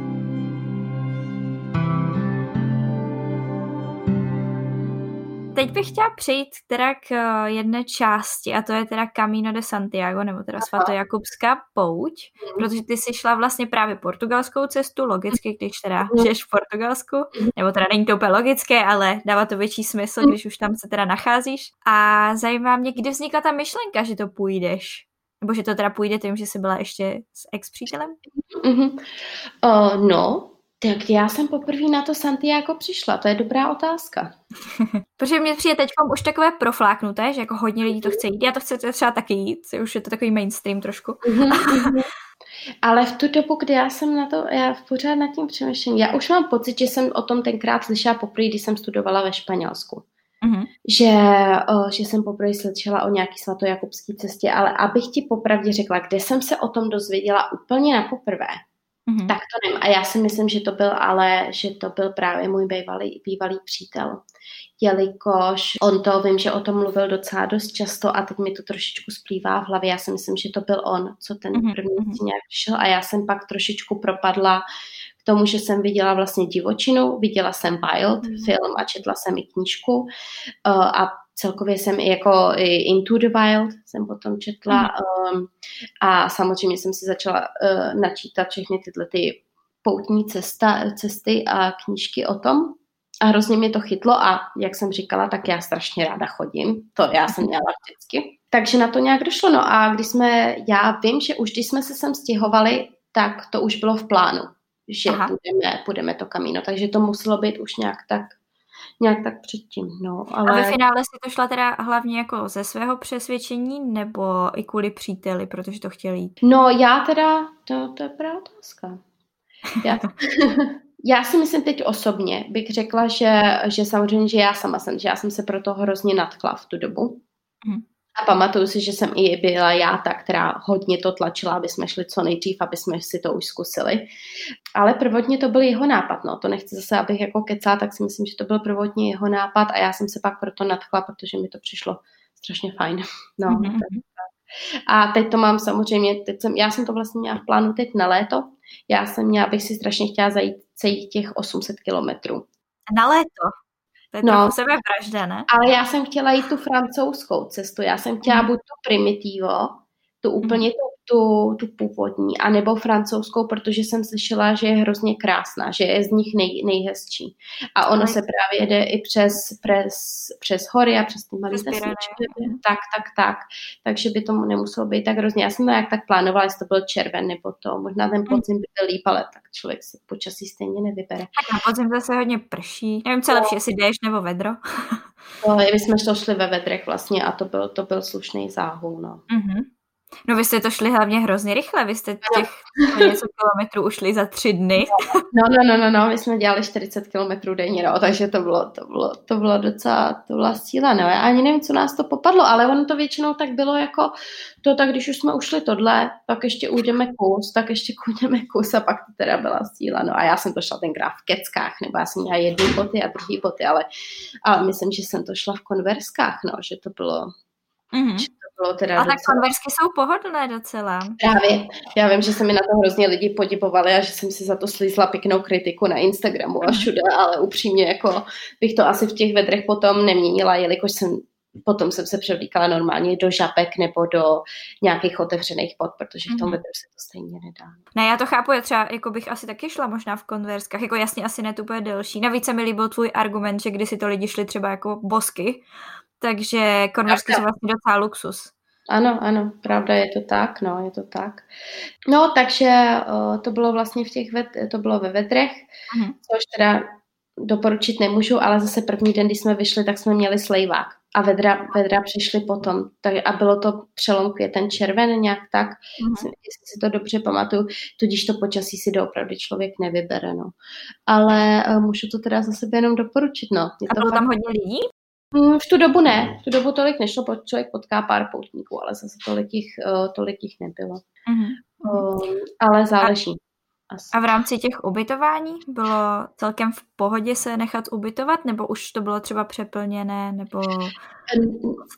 Teď bych chtěla přejít teda k eh, jedné části a to je teda Camino de Santiago, nebo teda svatojakubská pouť, mm. protože ty jsi šla vlastně právě portugalskou cestu, logicky, když teda mm. žiješ v Portugalsku, mm. nebo teda není to úplně logické, ale dává to větší smysl, když už tam se teda nacházíš. A zajímá mě, kdy vznikla ta myšlenka, že to půjdeš? Nebo že to teda půjde tím, že jsi byla ještě s ex-přítelem? Mm-hmm. Uh, no, tak já jsem poprvé na to Santiago přišla, to je dobrá otázka. [laughs] Protože mě přijde teď už takové profláknuté, že jako hodně lidí to chce jít. Já to chci třeba taky jít, už je to takový mainstream trošku. Mhm, [laughs] mhm. Ale v tu dobu, kdy já jsem na to, já pořád nad tím přemýšlím, já už mám pocit, že jsem o tom tenkrát slyšela poprvé, když jsem studovala ve Španělsku. Mm-hmm. Že, o, že jsem poprvé slyšela o nějaký svatojakubské cestě, ale abych ti popravdě řekla, kde jsem se o tom dozvěděla úplně na poprvé, mm-hmm. tak to nevím. A já si myslím, že to byl ale, že to byl právě můj bývalý, bývalý přítel jelikož on to, vím, že o tom mluvil docela dost často a teď mi to trošičku splývá v hlavě. Já si myslím, že to byl on, co ten mm-hmm. první mm-hmm. nějak přišel a já jsem pak trošičku propadla k tomu, že jsem viděla vlastně divočinu, viděla jsem Wild mm-hmm. film a četla jsem i knížku uh, a celkově jsem i jako i Into the Wild jsem potom četla mm. um, a samozřejmě jsem si začala uh, načítat všechny tyhle ty poutní cesta, cesty a knížky o tom a hrozně mě to chytlo a jak jsem říkala, tak já strašně ráda chodím. To já jsem měla vždycky. Takže na to nějak došlo. No a když jsme, já vím, že už když jsme se sem stěhovali, tak to už bylo v plánu, že půjdeme, půjdeme to kamíno. Takže to muselo být už nějak tak nějak tak předtím. No, ale... A ve finále si to šla teda hlavně jako ze svého přesvědčení nebo i kvůli příteli, protože to chtěli jít? No já teda, to, to je právě otázka. Já, [laughs] Já si myslím teď osobně, bych řekla, že, že samozřejmě, že já sama jsem, že já jsem se pro to hrozně nadkla v tu dobu. Mm. A pamatuju si, že jsem i byla já ta, která hodně to tlačila, aby jsme šli co nejdřív, aby jsme si to už zkusili. Ale prvotně to byl jeho nápad, no to nechci zase, abych jako kecala, tak si myslím, že to byl prvotně jeho nápad a já jsem se pak proto nadchla, protože mi to přišlo strašně fajn. No, mm-hmm. A teď to mám samozřejmě, teď jsem, já jsem to vlastně měla v plánu teď na léto, já jsem měla, bych si strašně chtěla zajít celých těch 800 kilometrů. Na léto? To je no, sebevražda, ne? Ale já jsem chtěla jít tu francouzskou cestu. Já jsem chtěla mm. buď to primitivo, tu úplně mm. tu tu, tu původní, anebo francouzskou, protože jsem slyšela, že je hrozně krásná, že je z nich nej, nejhezčí. A ono se právě jede i přes, přes, přes hory a přes ty malé vesničky. Tak, tak, tak. Takže by tomu nemuselo být tak hrozně. Já jsem to jak tak plánovala, jestli to byl červen nebo to. Možná ten mhm. podzim by byl líp, ale tak člověk si počasí stejně nevybere. Tak na podzim zase hodně prší. Nevím, co no. lepší, jestli jdeš nebo vedro. no, my jsme to šli ve vedrech vlastně a to byl, to byl slušný záhul. No. Mm-hmm. No vy jste to šli hlavně hrozně rychle, vy jste těch něco kilometrů ušli za tři dny. No, no, no, no, no, my jsme dělali 40 kilometrů denně, no, takže to bylo, to bylo, to bylo docela, to byla síla, no, já ani nevím, co nás to popadlo, ale ono to většinou tak bylo jako to, tak když už jsme ušli tohle, pak ještě ujdeme kus, tak ještě ujdeme kus a pak to teda byla síla, no a já jsem to šla tenkrát v keckách, nebo já jsem měla jedny boty a druhý boty, ale, ale myslím, že jsem to šla v konverskách, no, že to bylo, mm-hmm. Bylo teda A docela... tak konversky jsou pohodlné docela. Právě. Já vím, že se mi na to hrozně lidi podivovali a že jsem si za to slízla pěknou kritiku na Instagramu a mhm. všude, ale upřímně jako bych to asi v těch vedrech potom neměnila, jelikož jsem potom jsem se převlíkala normálně do žabek nebo do nějakých otevřených pod, protože v tom mm-hmm. vedru se to stejně nedá. Ne, já to chápu, já třeba jako bych asi taky šla možná v konverskách, jako jasně asi ne to bude delší. Navíc se mi líbil tvůj argument, že když si to lidi šli třeba jako bosky, takže konversky jsou vlastně docela luxus. Ano, ano, pravda, je to tak, no, je to tak. No, takže o, to bylo vlastně v těch, vet, to bylo ve vetrech, uh-huh. což teda doporučit nemůžu, ale zase první den, když jsme vyšli, tak jsme měli slejvák a vedra, vedra přišly potom. Tak, a bylo to přelom květen červen nějak tak, uh-huh. jestli si to dobře pamatuju, tudíž to počasí si doopravdy člověk nevybere, no. Ale uh, můžu to teda za sebe jenom doporučit, no. Je a bylo fakt... tam hodně lidí? Mm, v tu dobu ne, v tu dobu tolik nešlo, člověk potká pár poutníků, ale zase tolik jich, uh, tolik jich nebylo. Mm-hmm. Um, ale záleží. Asi. A v rámci těch ubytování bylo celkem v pohodě se nechat ubytovat, nebo už to bylo třeba přeplněné, nebo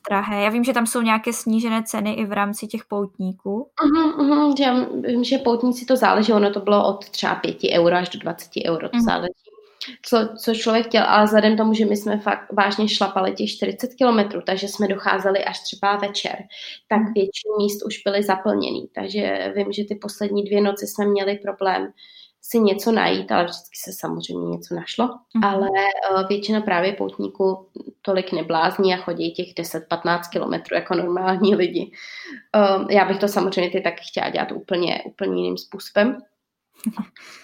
drahé? Já vím, že tam jsou nějaké snížené ceny i v rámci těch poutníků. Uh-huh, uh-huh, já vím, že poutníci to záleží, ono to bylo od třeba 5 euro až do 20 euro, to uh-huh. záleží co, co člověk chtěl, ale vzhledem tomu, že my jsme fakt vážně šlapali těch 40 kilometrů, takže jsme docházeli až třeba večer, tak hmm. většinu míst už byly zaplněný. Takže vím, že ty poslední dvě noci jsme měli problém si něco najít, ale vždycky se samozřejmě něco našlo. Mm. Ale uh, většina právě poutníků tolik neblázní a chodí těch 10-15 kilometrů jako normální lidi. Uh, já bych to samozřejmě ty taky chtěla dělat úplně, úplně jiným způsobem.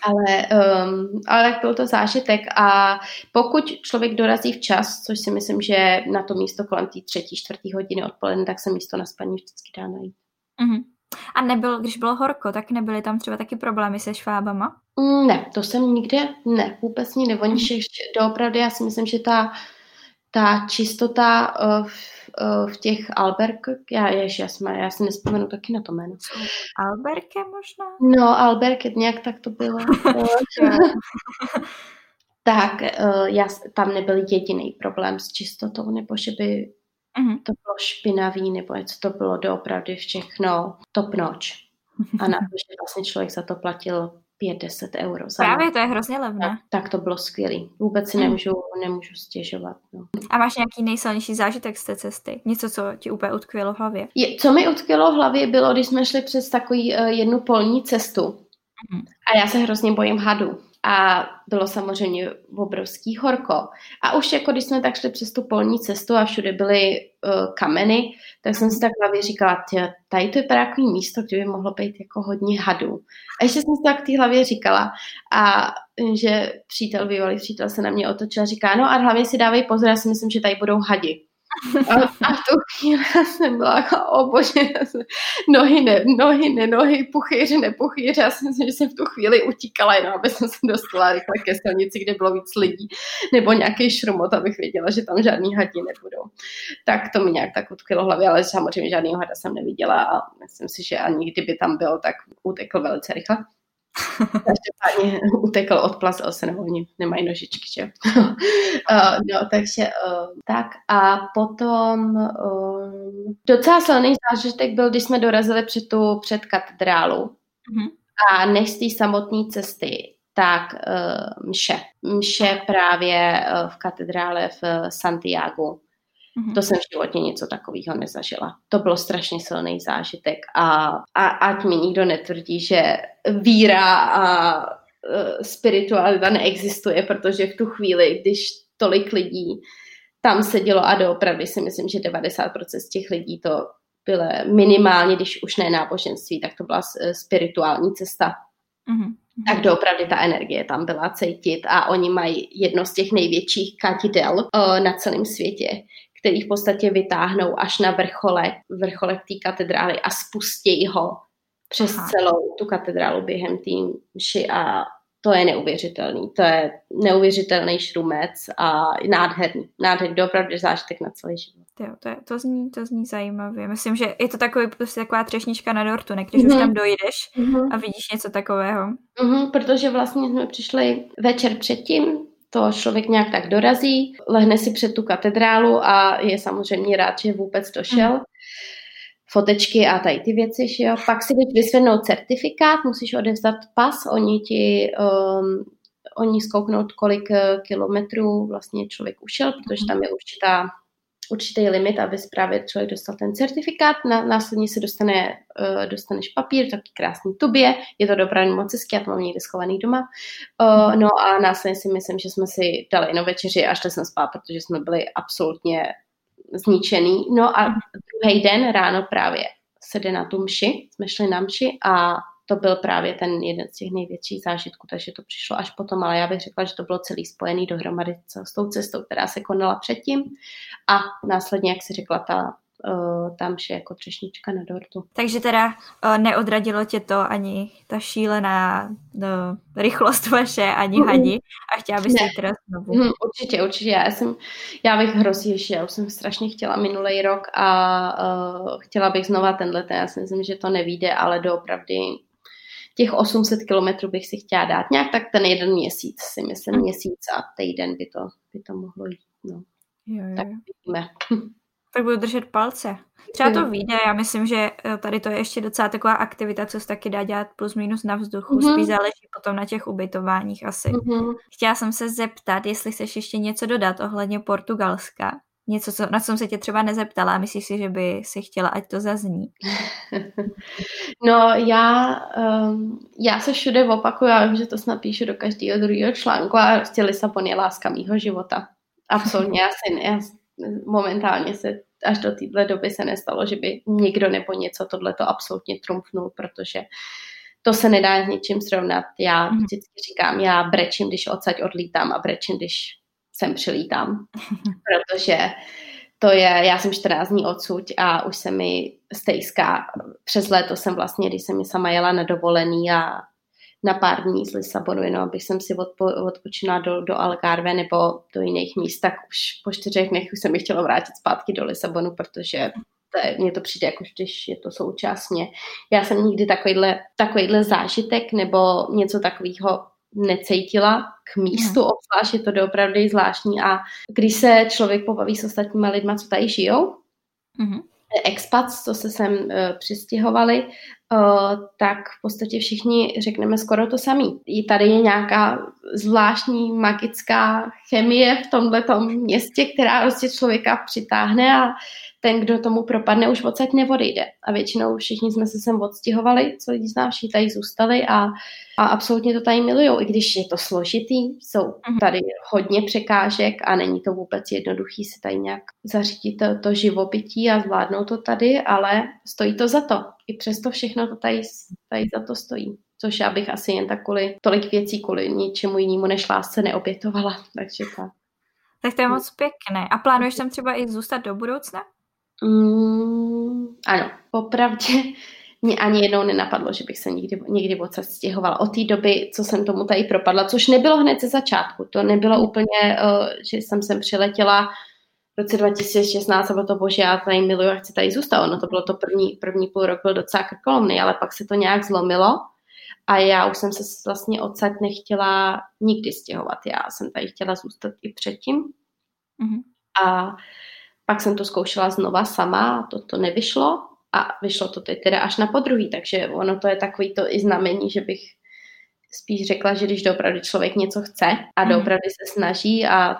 Ale, um, ale byl to zážitek a pokud člověk dorazí včas, což si myslím, že na to místo kolem té třetí, čtvrtý hodiny odpoledne, tak se místo na spaní vždycky dá najít. Mm-hmm. A nebyl, když bylo horko, tak nebyly tam třeba taky problémy se švábama? Mm, ne, to jsem nikde, ne, vůbec. Oni mhm. všech, doopravdy, já si myslím, že ta, ta čistota uh, v, těch alberk, já, jež, já, jsem, já si nespomenu taky na to jméno. Alberke možná? No, alberke, nějak tak to bylo. [laughs] tak uh, já, tam nebyl jediný problém s čistotou, nebo že by mm-hmm. to bylo špinavý, nebo něco to bylo doopravdy všechno top notch. A na to, že vlastně člověk za to platil 5-10 euro. Za Právě to je hrozně levné. Tak, tak to bylo skvělé. Vůbec si mm. nemůžu, nemůžu stěžovat. No. A máš nějaký nejsilnější zážitek z té cesty? Něco, co ti úplně utkvělo v hlavě? Je, co mi utkvělo v hlavě bylo, když jsme šli přes takový uh, jednu polní cestu. Mm. A já se hrozně bojím hadů a bylo samozřejmě obrovský horko. A už jako když jsme tak šli přes tu polní cestu a všude byly uh, kameny, tak jsem si tak hlavě říkala, tady to je takový místo, kde by mohlo být jako hodně hadů. A ještě jsem si tak v té hlavě říkala a že přítel, bývalý přítel se na mě otočil a říká, no a hlavně si dávej pozor, já si myslím, že tady budou hadi. A, v tu chvíli [laughs] jsem byla jako, o bože, nohy ne, nohy ne, nohy, puchýř ne, puchýř. Já si že jsem v tu chvíli utíkala jenom, aby jsem se dostala rychle ke silnici, kde bylo víc lidí, nebo nějaký šrumot, abych věděla, že tam žádný hadí nebudou. Tak to mi nějak tak utkvělo hlavě, ale samozřejmě žádný hada jsem neviděla a myslím si, že ani kdyby tam byl, tak utekl velice rychle. Každopádně [laughs] utekl, odplasil se, nebo oni nemají nožičky, že? uh, [laughs] no, takže uh, tak a potom uh, docela silný zážitek byl, když jsme dorazili před tu před katedrálu mm-hmm. a než z té samotné cesty, tak mše. Mše právě v katedrále v Santiago Mm-hmm. To jsem v životě něco takového nezažila. To bylo strašně silný zážitek a, a ať mi nikdo netvrdí, že víra a uh, spiritualita neexistuje, protože v tu chvíli, když tolik lidí tam sedělo a doopravdy si myslím, že 90% z těch lidí to bylo minimálně, když už ne náboženství, tak to byla spirituální cesta. Mm-hmm. Tak doopravdy ta energie tam byla cítit a oni mají jedno z těch největších katidel uh, na celém světě, který v podstatě vytáhnou až na vrcholek, vrcholek té katedrály a spustí ho přes Aha. celou tu katedrálu během té mši a to je neuvěřitelný. To je neuvěřitelný šrumec a nádherný. Nádherný, opravdu zážitek na celý život. Jo, to, je, to, zní, to zní zajímavě. Myslím, že je to takový, prostě taková třešnička na dortu, ne? Když mm-hmm. už mhm. tam dojdeš mm-hmm. a vidíš něco takového. Mm-hmm, protože vlastně jsme přišli večer předtím, to člověk nějak tak dorazí, lehne si před tu katedrálu a je samozřejmě rád, že vůbec došel. Mm. Fotečky a tady ty věci, že jo. Pak si jdeš vysvědnout certifikát, musíš odevzdat pas, oni ti um, oni zkouknout, kolik eh, kilometrů vlastně člověk ušel, protože tam je určitá určitý limit, aby právě člověk dostal ten certifikát. Na, následně se dostane, uh, dostaneš papír, taky krásný tubě, je to dopravní moc hezky, já to mám někde schovaný doma. Uh, no a následně si myslím, že jsme si dali na večeři a šli jsme spát, protože jsme byli absolutně zničený. No a druhý den ráno právě se jde na tu mši, jsme šli na mši a to byl právě ten jeden z těch největších zážitků, takže to přišlo až potom, ale já bych řekla, že to bylo celý spojený dohromady s tou cestou, která se konala předtím a následně, jak si řekla, ta uh, tam vše jako třešnička na dortu. Takže teda uh, neodradilo tě to ani ta šílená no, rychlost vaše, ani mm. hadi a chtěla bys jít teda znovu. Mm, určitě, určitě. Já, jsem, já bych hrozně já už jsem strašně chtěla minulý rok a uh, chtěla bych znova tenhle, já si myslím, že to nevíde, ale doopravdy těch 800 kilometrů bych si chtěla dát. Nějak tak ten jeden měsíc, si myslím, mm. měsíc a týden by to, by to mohlo jít. No. Jo, jo. Tak vidíme. [laughs] Tak budu držet palce. Třeba to vyjde, já myslím, že eh, tady to je ještě docela taková aktivita, co se taky dá dělat plus minus na vzduchu, mm-hmm. spíš záleží potom na těch ubytováních asi. Mm-hmm. Chtěla jsem se zeptat, jestli chceš ještě něco dodat ohledně Portugalska. Něco, co, na co jsem se tě třeba nezeptala a myslíš si, že by si chtěla, ať to zazní? [laughs] No já, um, já se všude opakuju, já vím, že to snad píšu do každého druhého článku a prostě Lisabon je láska mýho života. Absolutně, já, si, já momentálně se až do téhle doby se nestalo, že by někdo nebo něco tohleto absolutně trumfnul, protože to se nedá s ničím srovnat. Já mm. vždycky říkám, já brečím, když odsaď odlítám a brečím, když sem přilítám, [laughs] protože to je, já jsem 14 dní odsud a už se mi stejská, přes léto jsem vlastně, když jsem mi sama jela na dovolený a na pár dní z Lisabonu, jenom abych jsem si odpo, odpočinula do, do Algarve nebo do jiných míst, tak už po čtyřech dnech už jsem mi chtěla vrátit zpátky do Lisabonu, protože to je, mně to přijde jako když je to současně. Já jsem nikdy takovýhle, takovýhle zážitek nebo něco takového necítila k místu, hmm. obzvlášť je to doopravdy zvláštní a když se člověk pobaví s ostatními lidmi, co tady žijou, hmm expats, co se sem uh, přistěhovali, uh, tak v podstatě všichni řekneme skoro to samý. I tady je nějaká zvláštní magická chemie v tomhle městě, která prostě člověka přitáhne a ten, kdo tomu propadne, už odsaď neodejde. A většinou všichni jsme se sem odstěhovali, co lidi znám, všichni tady zůstali a, a absolutně to tady milují, i když je to složitý, jsou mhm. tady hodně překážek a není to vůbec jednoduchý si tady nějak zařídit to, to živobytí a zvládnout to tady, ale stojí to za to. I přesto všechno to tady, tady za to stojí. Což já bych asi jen tak kvůli tolik věcí, kvůli ničemu jinému než lásce neobětovala. Takže tak. Tak to je moc pěkné. A plánuješ tam třeba i zůstat do budoucna? Mm, ano, popravdě [laughs] mě ani jednou nenapadlo, že bych se nikdy, nikdy odsaď stěhovala. Od té doby, co jsem tomu tady propadla, což nebylo hned ze začátku. To nebylo úplně, uh, že jsem sem přiletěla v roce 2016 a bylo to bože, já tady miluju a chci tady zůstat. No to bylo to první, první půl rok byl docela krkolomný, ale pak se to nějak zlomilo a já už jsem se vlastně odsaď nechtěla nikdy stěhovat. Já jsem tady chtěla zůstat i předtím. Mm-hmm. A pak jsem to zkoušela znova sama, to, to nevyšlo a vyšlo to teď teda až na podruhý, takže ono to je takový to i znamení, že bych spíš řekla, že když doopravdy člověk něco chce a mm. doopravdy se snaží a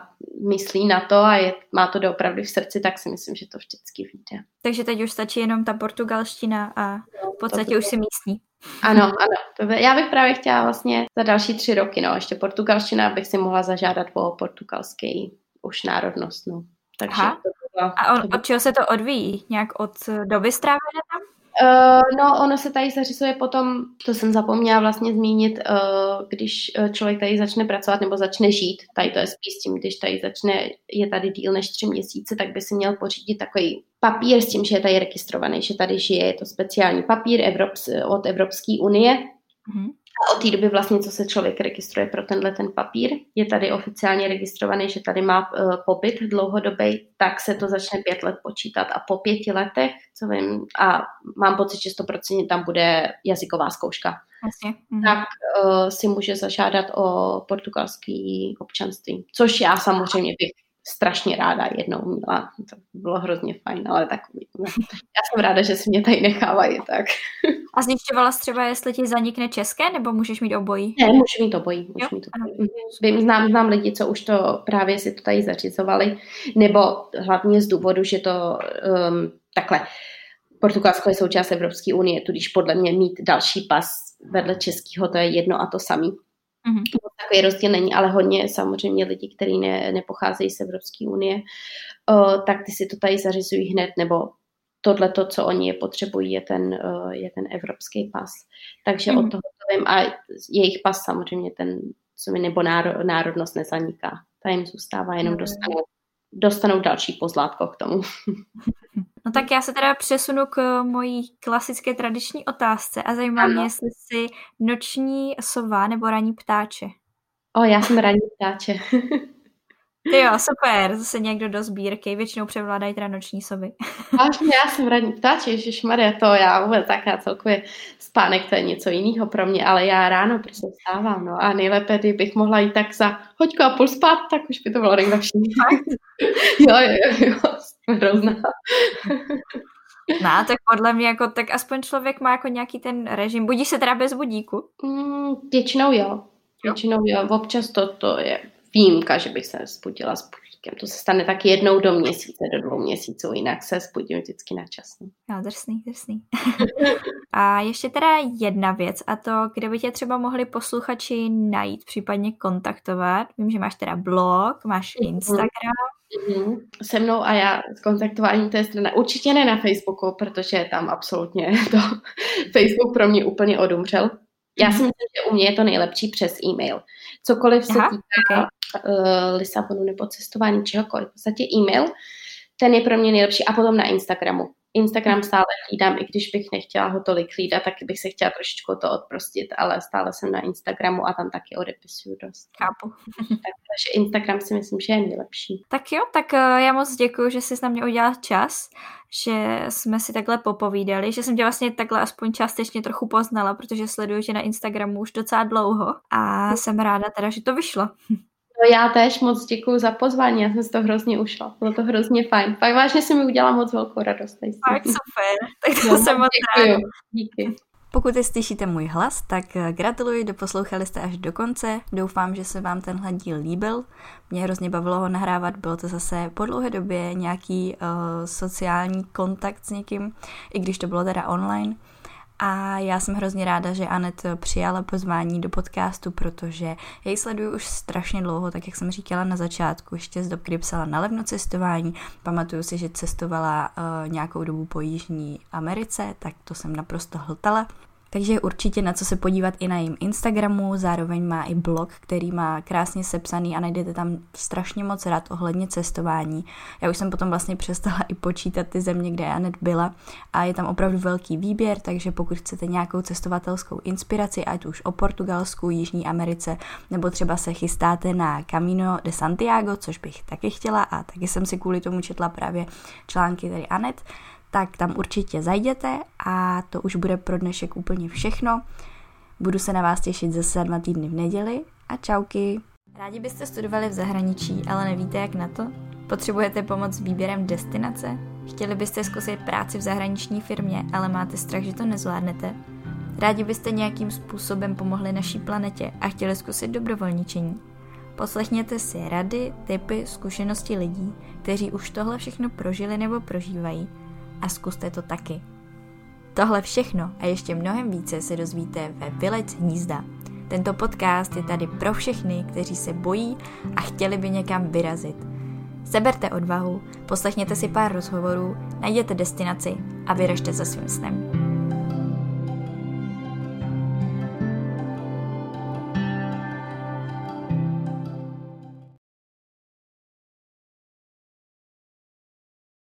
myslí na to a je, má to doopravdy v srdci, tak si myslím, že to vždycky vyjde. Takže teď už stačí jenom ta portugalština a no, v podstatě už si místní. Ano, ano. To by, já bych právě chtěla vlastně za další tři roky, no, ještě portugalština, abych si mohla zažádat o portugalský už národnost, no. Takže Aha. to a on, od čeho se to odvíjí? Nějak od doby strávené tam? Uh, no, ono se tady zařizuje potom, to jsem zapomněla vlastně zmínit, uh, když eh, člověk tady začne pracovat nebo začne žít, tady to je spíš s tím, když tady začne, je tady díl než tři měsíce, tak by si měl pořídit takový papír s tím, že je tady registrovaný, že tady žije, je to speciální papír Evrops, od Evropské unie, mm-hmm. A od té doby vlastně, co se člověk registruje pro tenhle ten papír, je tady oficiálně registrovaný, že tady má uh, pobyt dlouhodobý, tak se to začne pět let počítat a po pěti letech, co vím, a mám pocit, že 100% tam bude jazyková zkouška. Vlastně. Mhm. Tak uh, si může zažádat o portugalský občanství, což já samozřejmě bych strašně ráda jednou měla. To bylo hrozně fajn, ale takový. Já jsem ráda, že si mě tady nechávají tak. [laughs] A zjišťovala jsi třeba, jestli ti zanikne české, nebo můžeš mít obojí? Ne, můžu mít obojí. Můžu mít obojí. Vím, znám, znám lidi, co už to právě si to tady zařizovali, nebo hlavně z důvodu, že to um, takhle, Portugalsko je součást Evropské unie, tudíž podle mě mít další pas vedle českého, to je jedno a to samý. Mm-hmm. Takový rozdíl není, ale hodně samozřejmě lidi, kteří ne, nepocházejí z Evropské unie, o, tak ty si to tady zařizují hned, nebo tohle to, co oni je potřebují, je ten, o, je ten evropský pas. Takže mm-hmm. od toho to vím. A jejich pas samozřejmě ten, co mi nebo náro, národnost nezaniká. Ta jim zůstává, jenom mm-hmm. dostanou, dostanou další pozlátko k tomu. [laughs] No tak já se teda přesunu k mojí klasické tradiční otázce a zajímá ano. mě, jestli jsi noční sova nebo ranní ptáče. O, já jsem ranní ptáče. [laughs] Ty jo, super, zase někdo do sbírky, většinou převládají teda noční sovy. [laughs] Vážně, já jsem ranní ptáče, ježišmarja, to já vůbec taká celkově spánek, to je něco jiného pro mě, ale já ráno prostě vstávám, no a nejlépe, kdybych mohla jít tak za hoďku a půl spát, tak už by to bylo nejlepší. [laughs] jo, jo, jo, jo, hrozná. No, tak podle mě jako, tak aspoň člověk má jako nějaký ten režim. Budíš se teda bez budíku? Mm, většinou jo. Většinou jo. Občas to, to je výjimka, že bych se spudila s budíkem. To se stane tak jednou do měsíce, do dvou měsíců, jinak se spudím vždycky na čas. No, drsný, drsný. [laughs] a ještě teda jedna věc, a to, kde by tě třeba mohli posluchači najít, případně kontaktovat. Vím, že máš teda blog, máš mhm. Instagram, Mm-hmm. Se mnou a já s kontaktováním té strany. Určitě ne na Facebooku, protože tam absolutně [laughs] to Facebook pro mě úplně odumřel. Já si mhm. myslím, že u mě je to nejlepší přes e-mail. Cokoliv se Aha, týká okay. uh, Lisabonu nebo cestování, čehokoliv. V podstatě e-mail, ten je pro mě nejlepší. A potom na Instagramu. Instagram stále hlídám, i když bych nechtěla ho tolik hlídat, tak bych se chtěla trošičku to odprostit, ale stále jsem na Instagramu a tam taky odepisuju dost. Chápu. [laughs] Takže Instagram si myslím, že je nejlepší. Tak jo, tak eh, já moc děkuji, že jsi na mě udělal čas, že jsme si takhle popovídali, že jsem tě vlastně takhle aspoň částečně trochu poznala, protože sleduju tě na Instagramu už docela dlouho a jsem ráda teda, že to vyšlo. [laughs] No já tež moc děkuji za pozvání, já jsem si to hrozně ušla, bylo to hrozně fajn. Fakt vážně se mi udělala moc velkou radost. Fakt super, [laughs] tak to no, jsem moc děkuji. Díky. Pokud jste slyšíte můj hlas, tak eh, gratuluji, doposlouchali jste až do konce. Doufám, že se vám tenhle díl líbil. Mě hrozně bavilo ho nahrávat, bylo to zase po dlouhé době nějaký uh, sociální kontakt s někým, i když to bylo teda online. A já jsem hrozně ráda, že Anet přijala pozvání do podcastu, protože já ji sleduju už strašně dlouho, tak jak jsem říkala na začátku, ještě z dob, kdy psala na levno cestování. Pamatuju si, že cestovala uh, nějakou dobu po Jižní Americe, tak to jsem naprosto hltala. Takže určitě na co se podívat i na jejím Instagramu, zároveň má i blog, který má krásně sepsaný a najdete tam strašně moc rad ohledně cestování. Já už jsem potom vlastně přestala i počítat ty země, kde Anet byla a je tam opravdu velký výběr, takže pokud chcete nějakou cestovatelskou inspiraci, ať už o Portugalsku, Jižní Americe, nebo třeba se chystáte na Camino de Santiago, což bych taky chtěla a taky jsem si kvůli tomu četla právě články tady Anet, tak tam určitě zajděte a to už bude pro dnešek úplně všechno. Budu se na vás těšit zase dva týdny v neděli a čauky. Rádi byste studovali v zahraničí, ale nevíte jak na to? Potřebujete pomoc s výběrem destinace? Chtěli byste zkusit práci v zahraniční firmě, ale máte strach, že to nezvládnete? Rádi byste nějakým způsobem pomohli naší planetě a chtěli zkusit dobrovolničení? Poslechněte si rady, typy, zkušenosti lidí, kteří už tohle všechno prožili nebo prožívají a zkuste to taky. Tohle všechno a ještě mnohem více se dozvíte ve Vylec hnízda. Tento podcast je tady pro všechny, kteří se bojí a chtěli by někam vyrazit. Seberte odvahu, poslechněte si pár rozhovorů, najděte destinaci a vyražte za svým snem.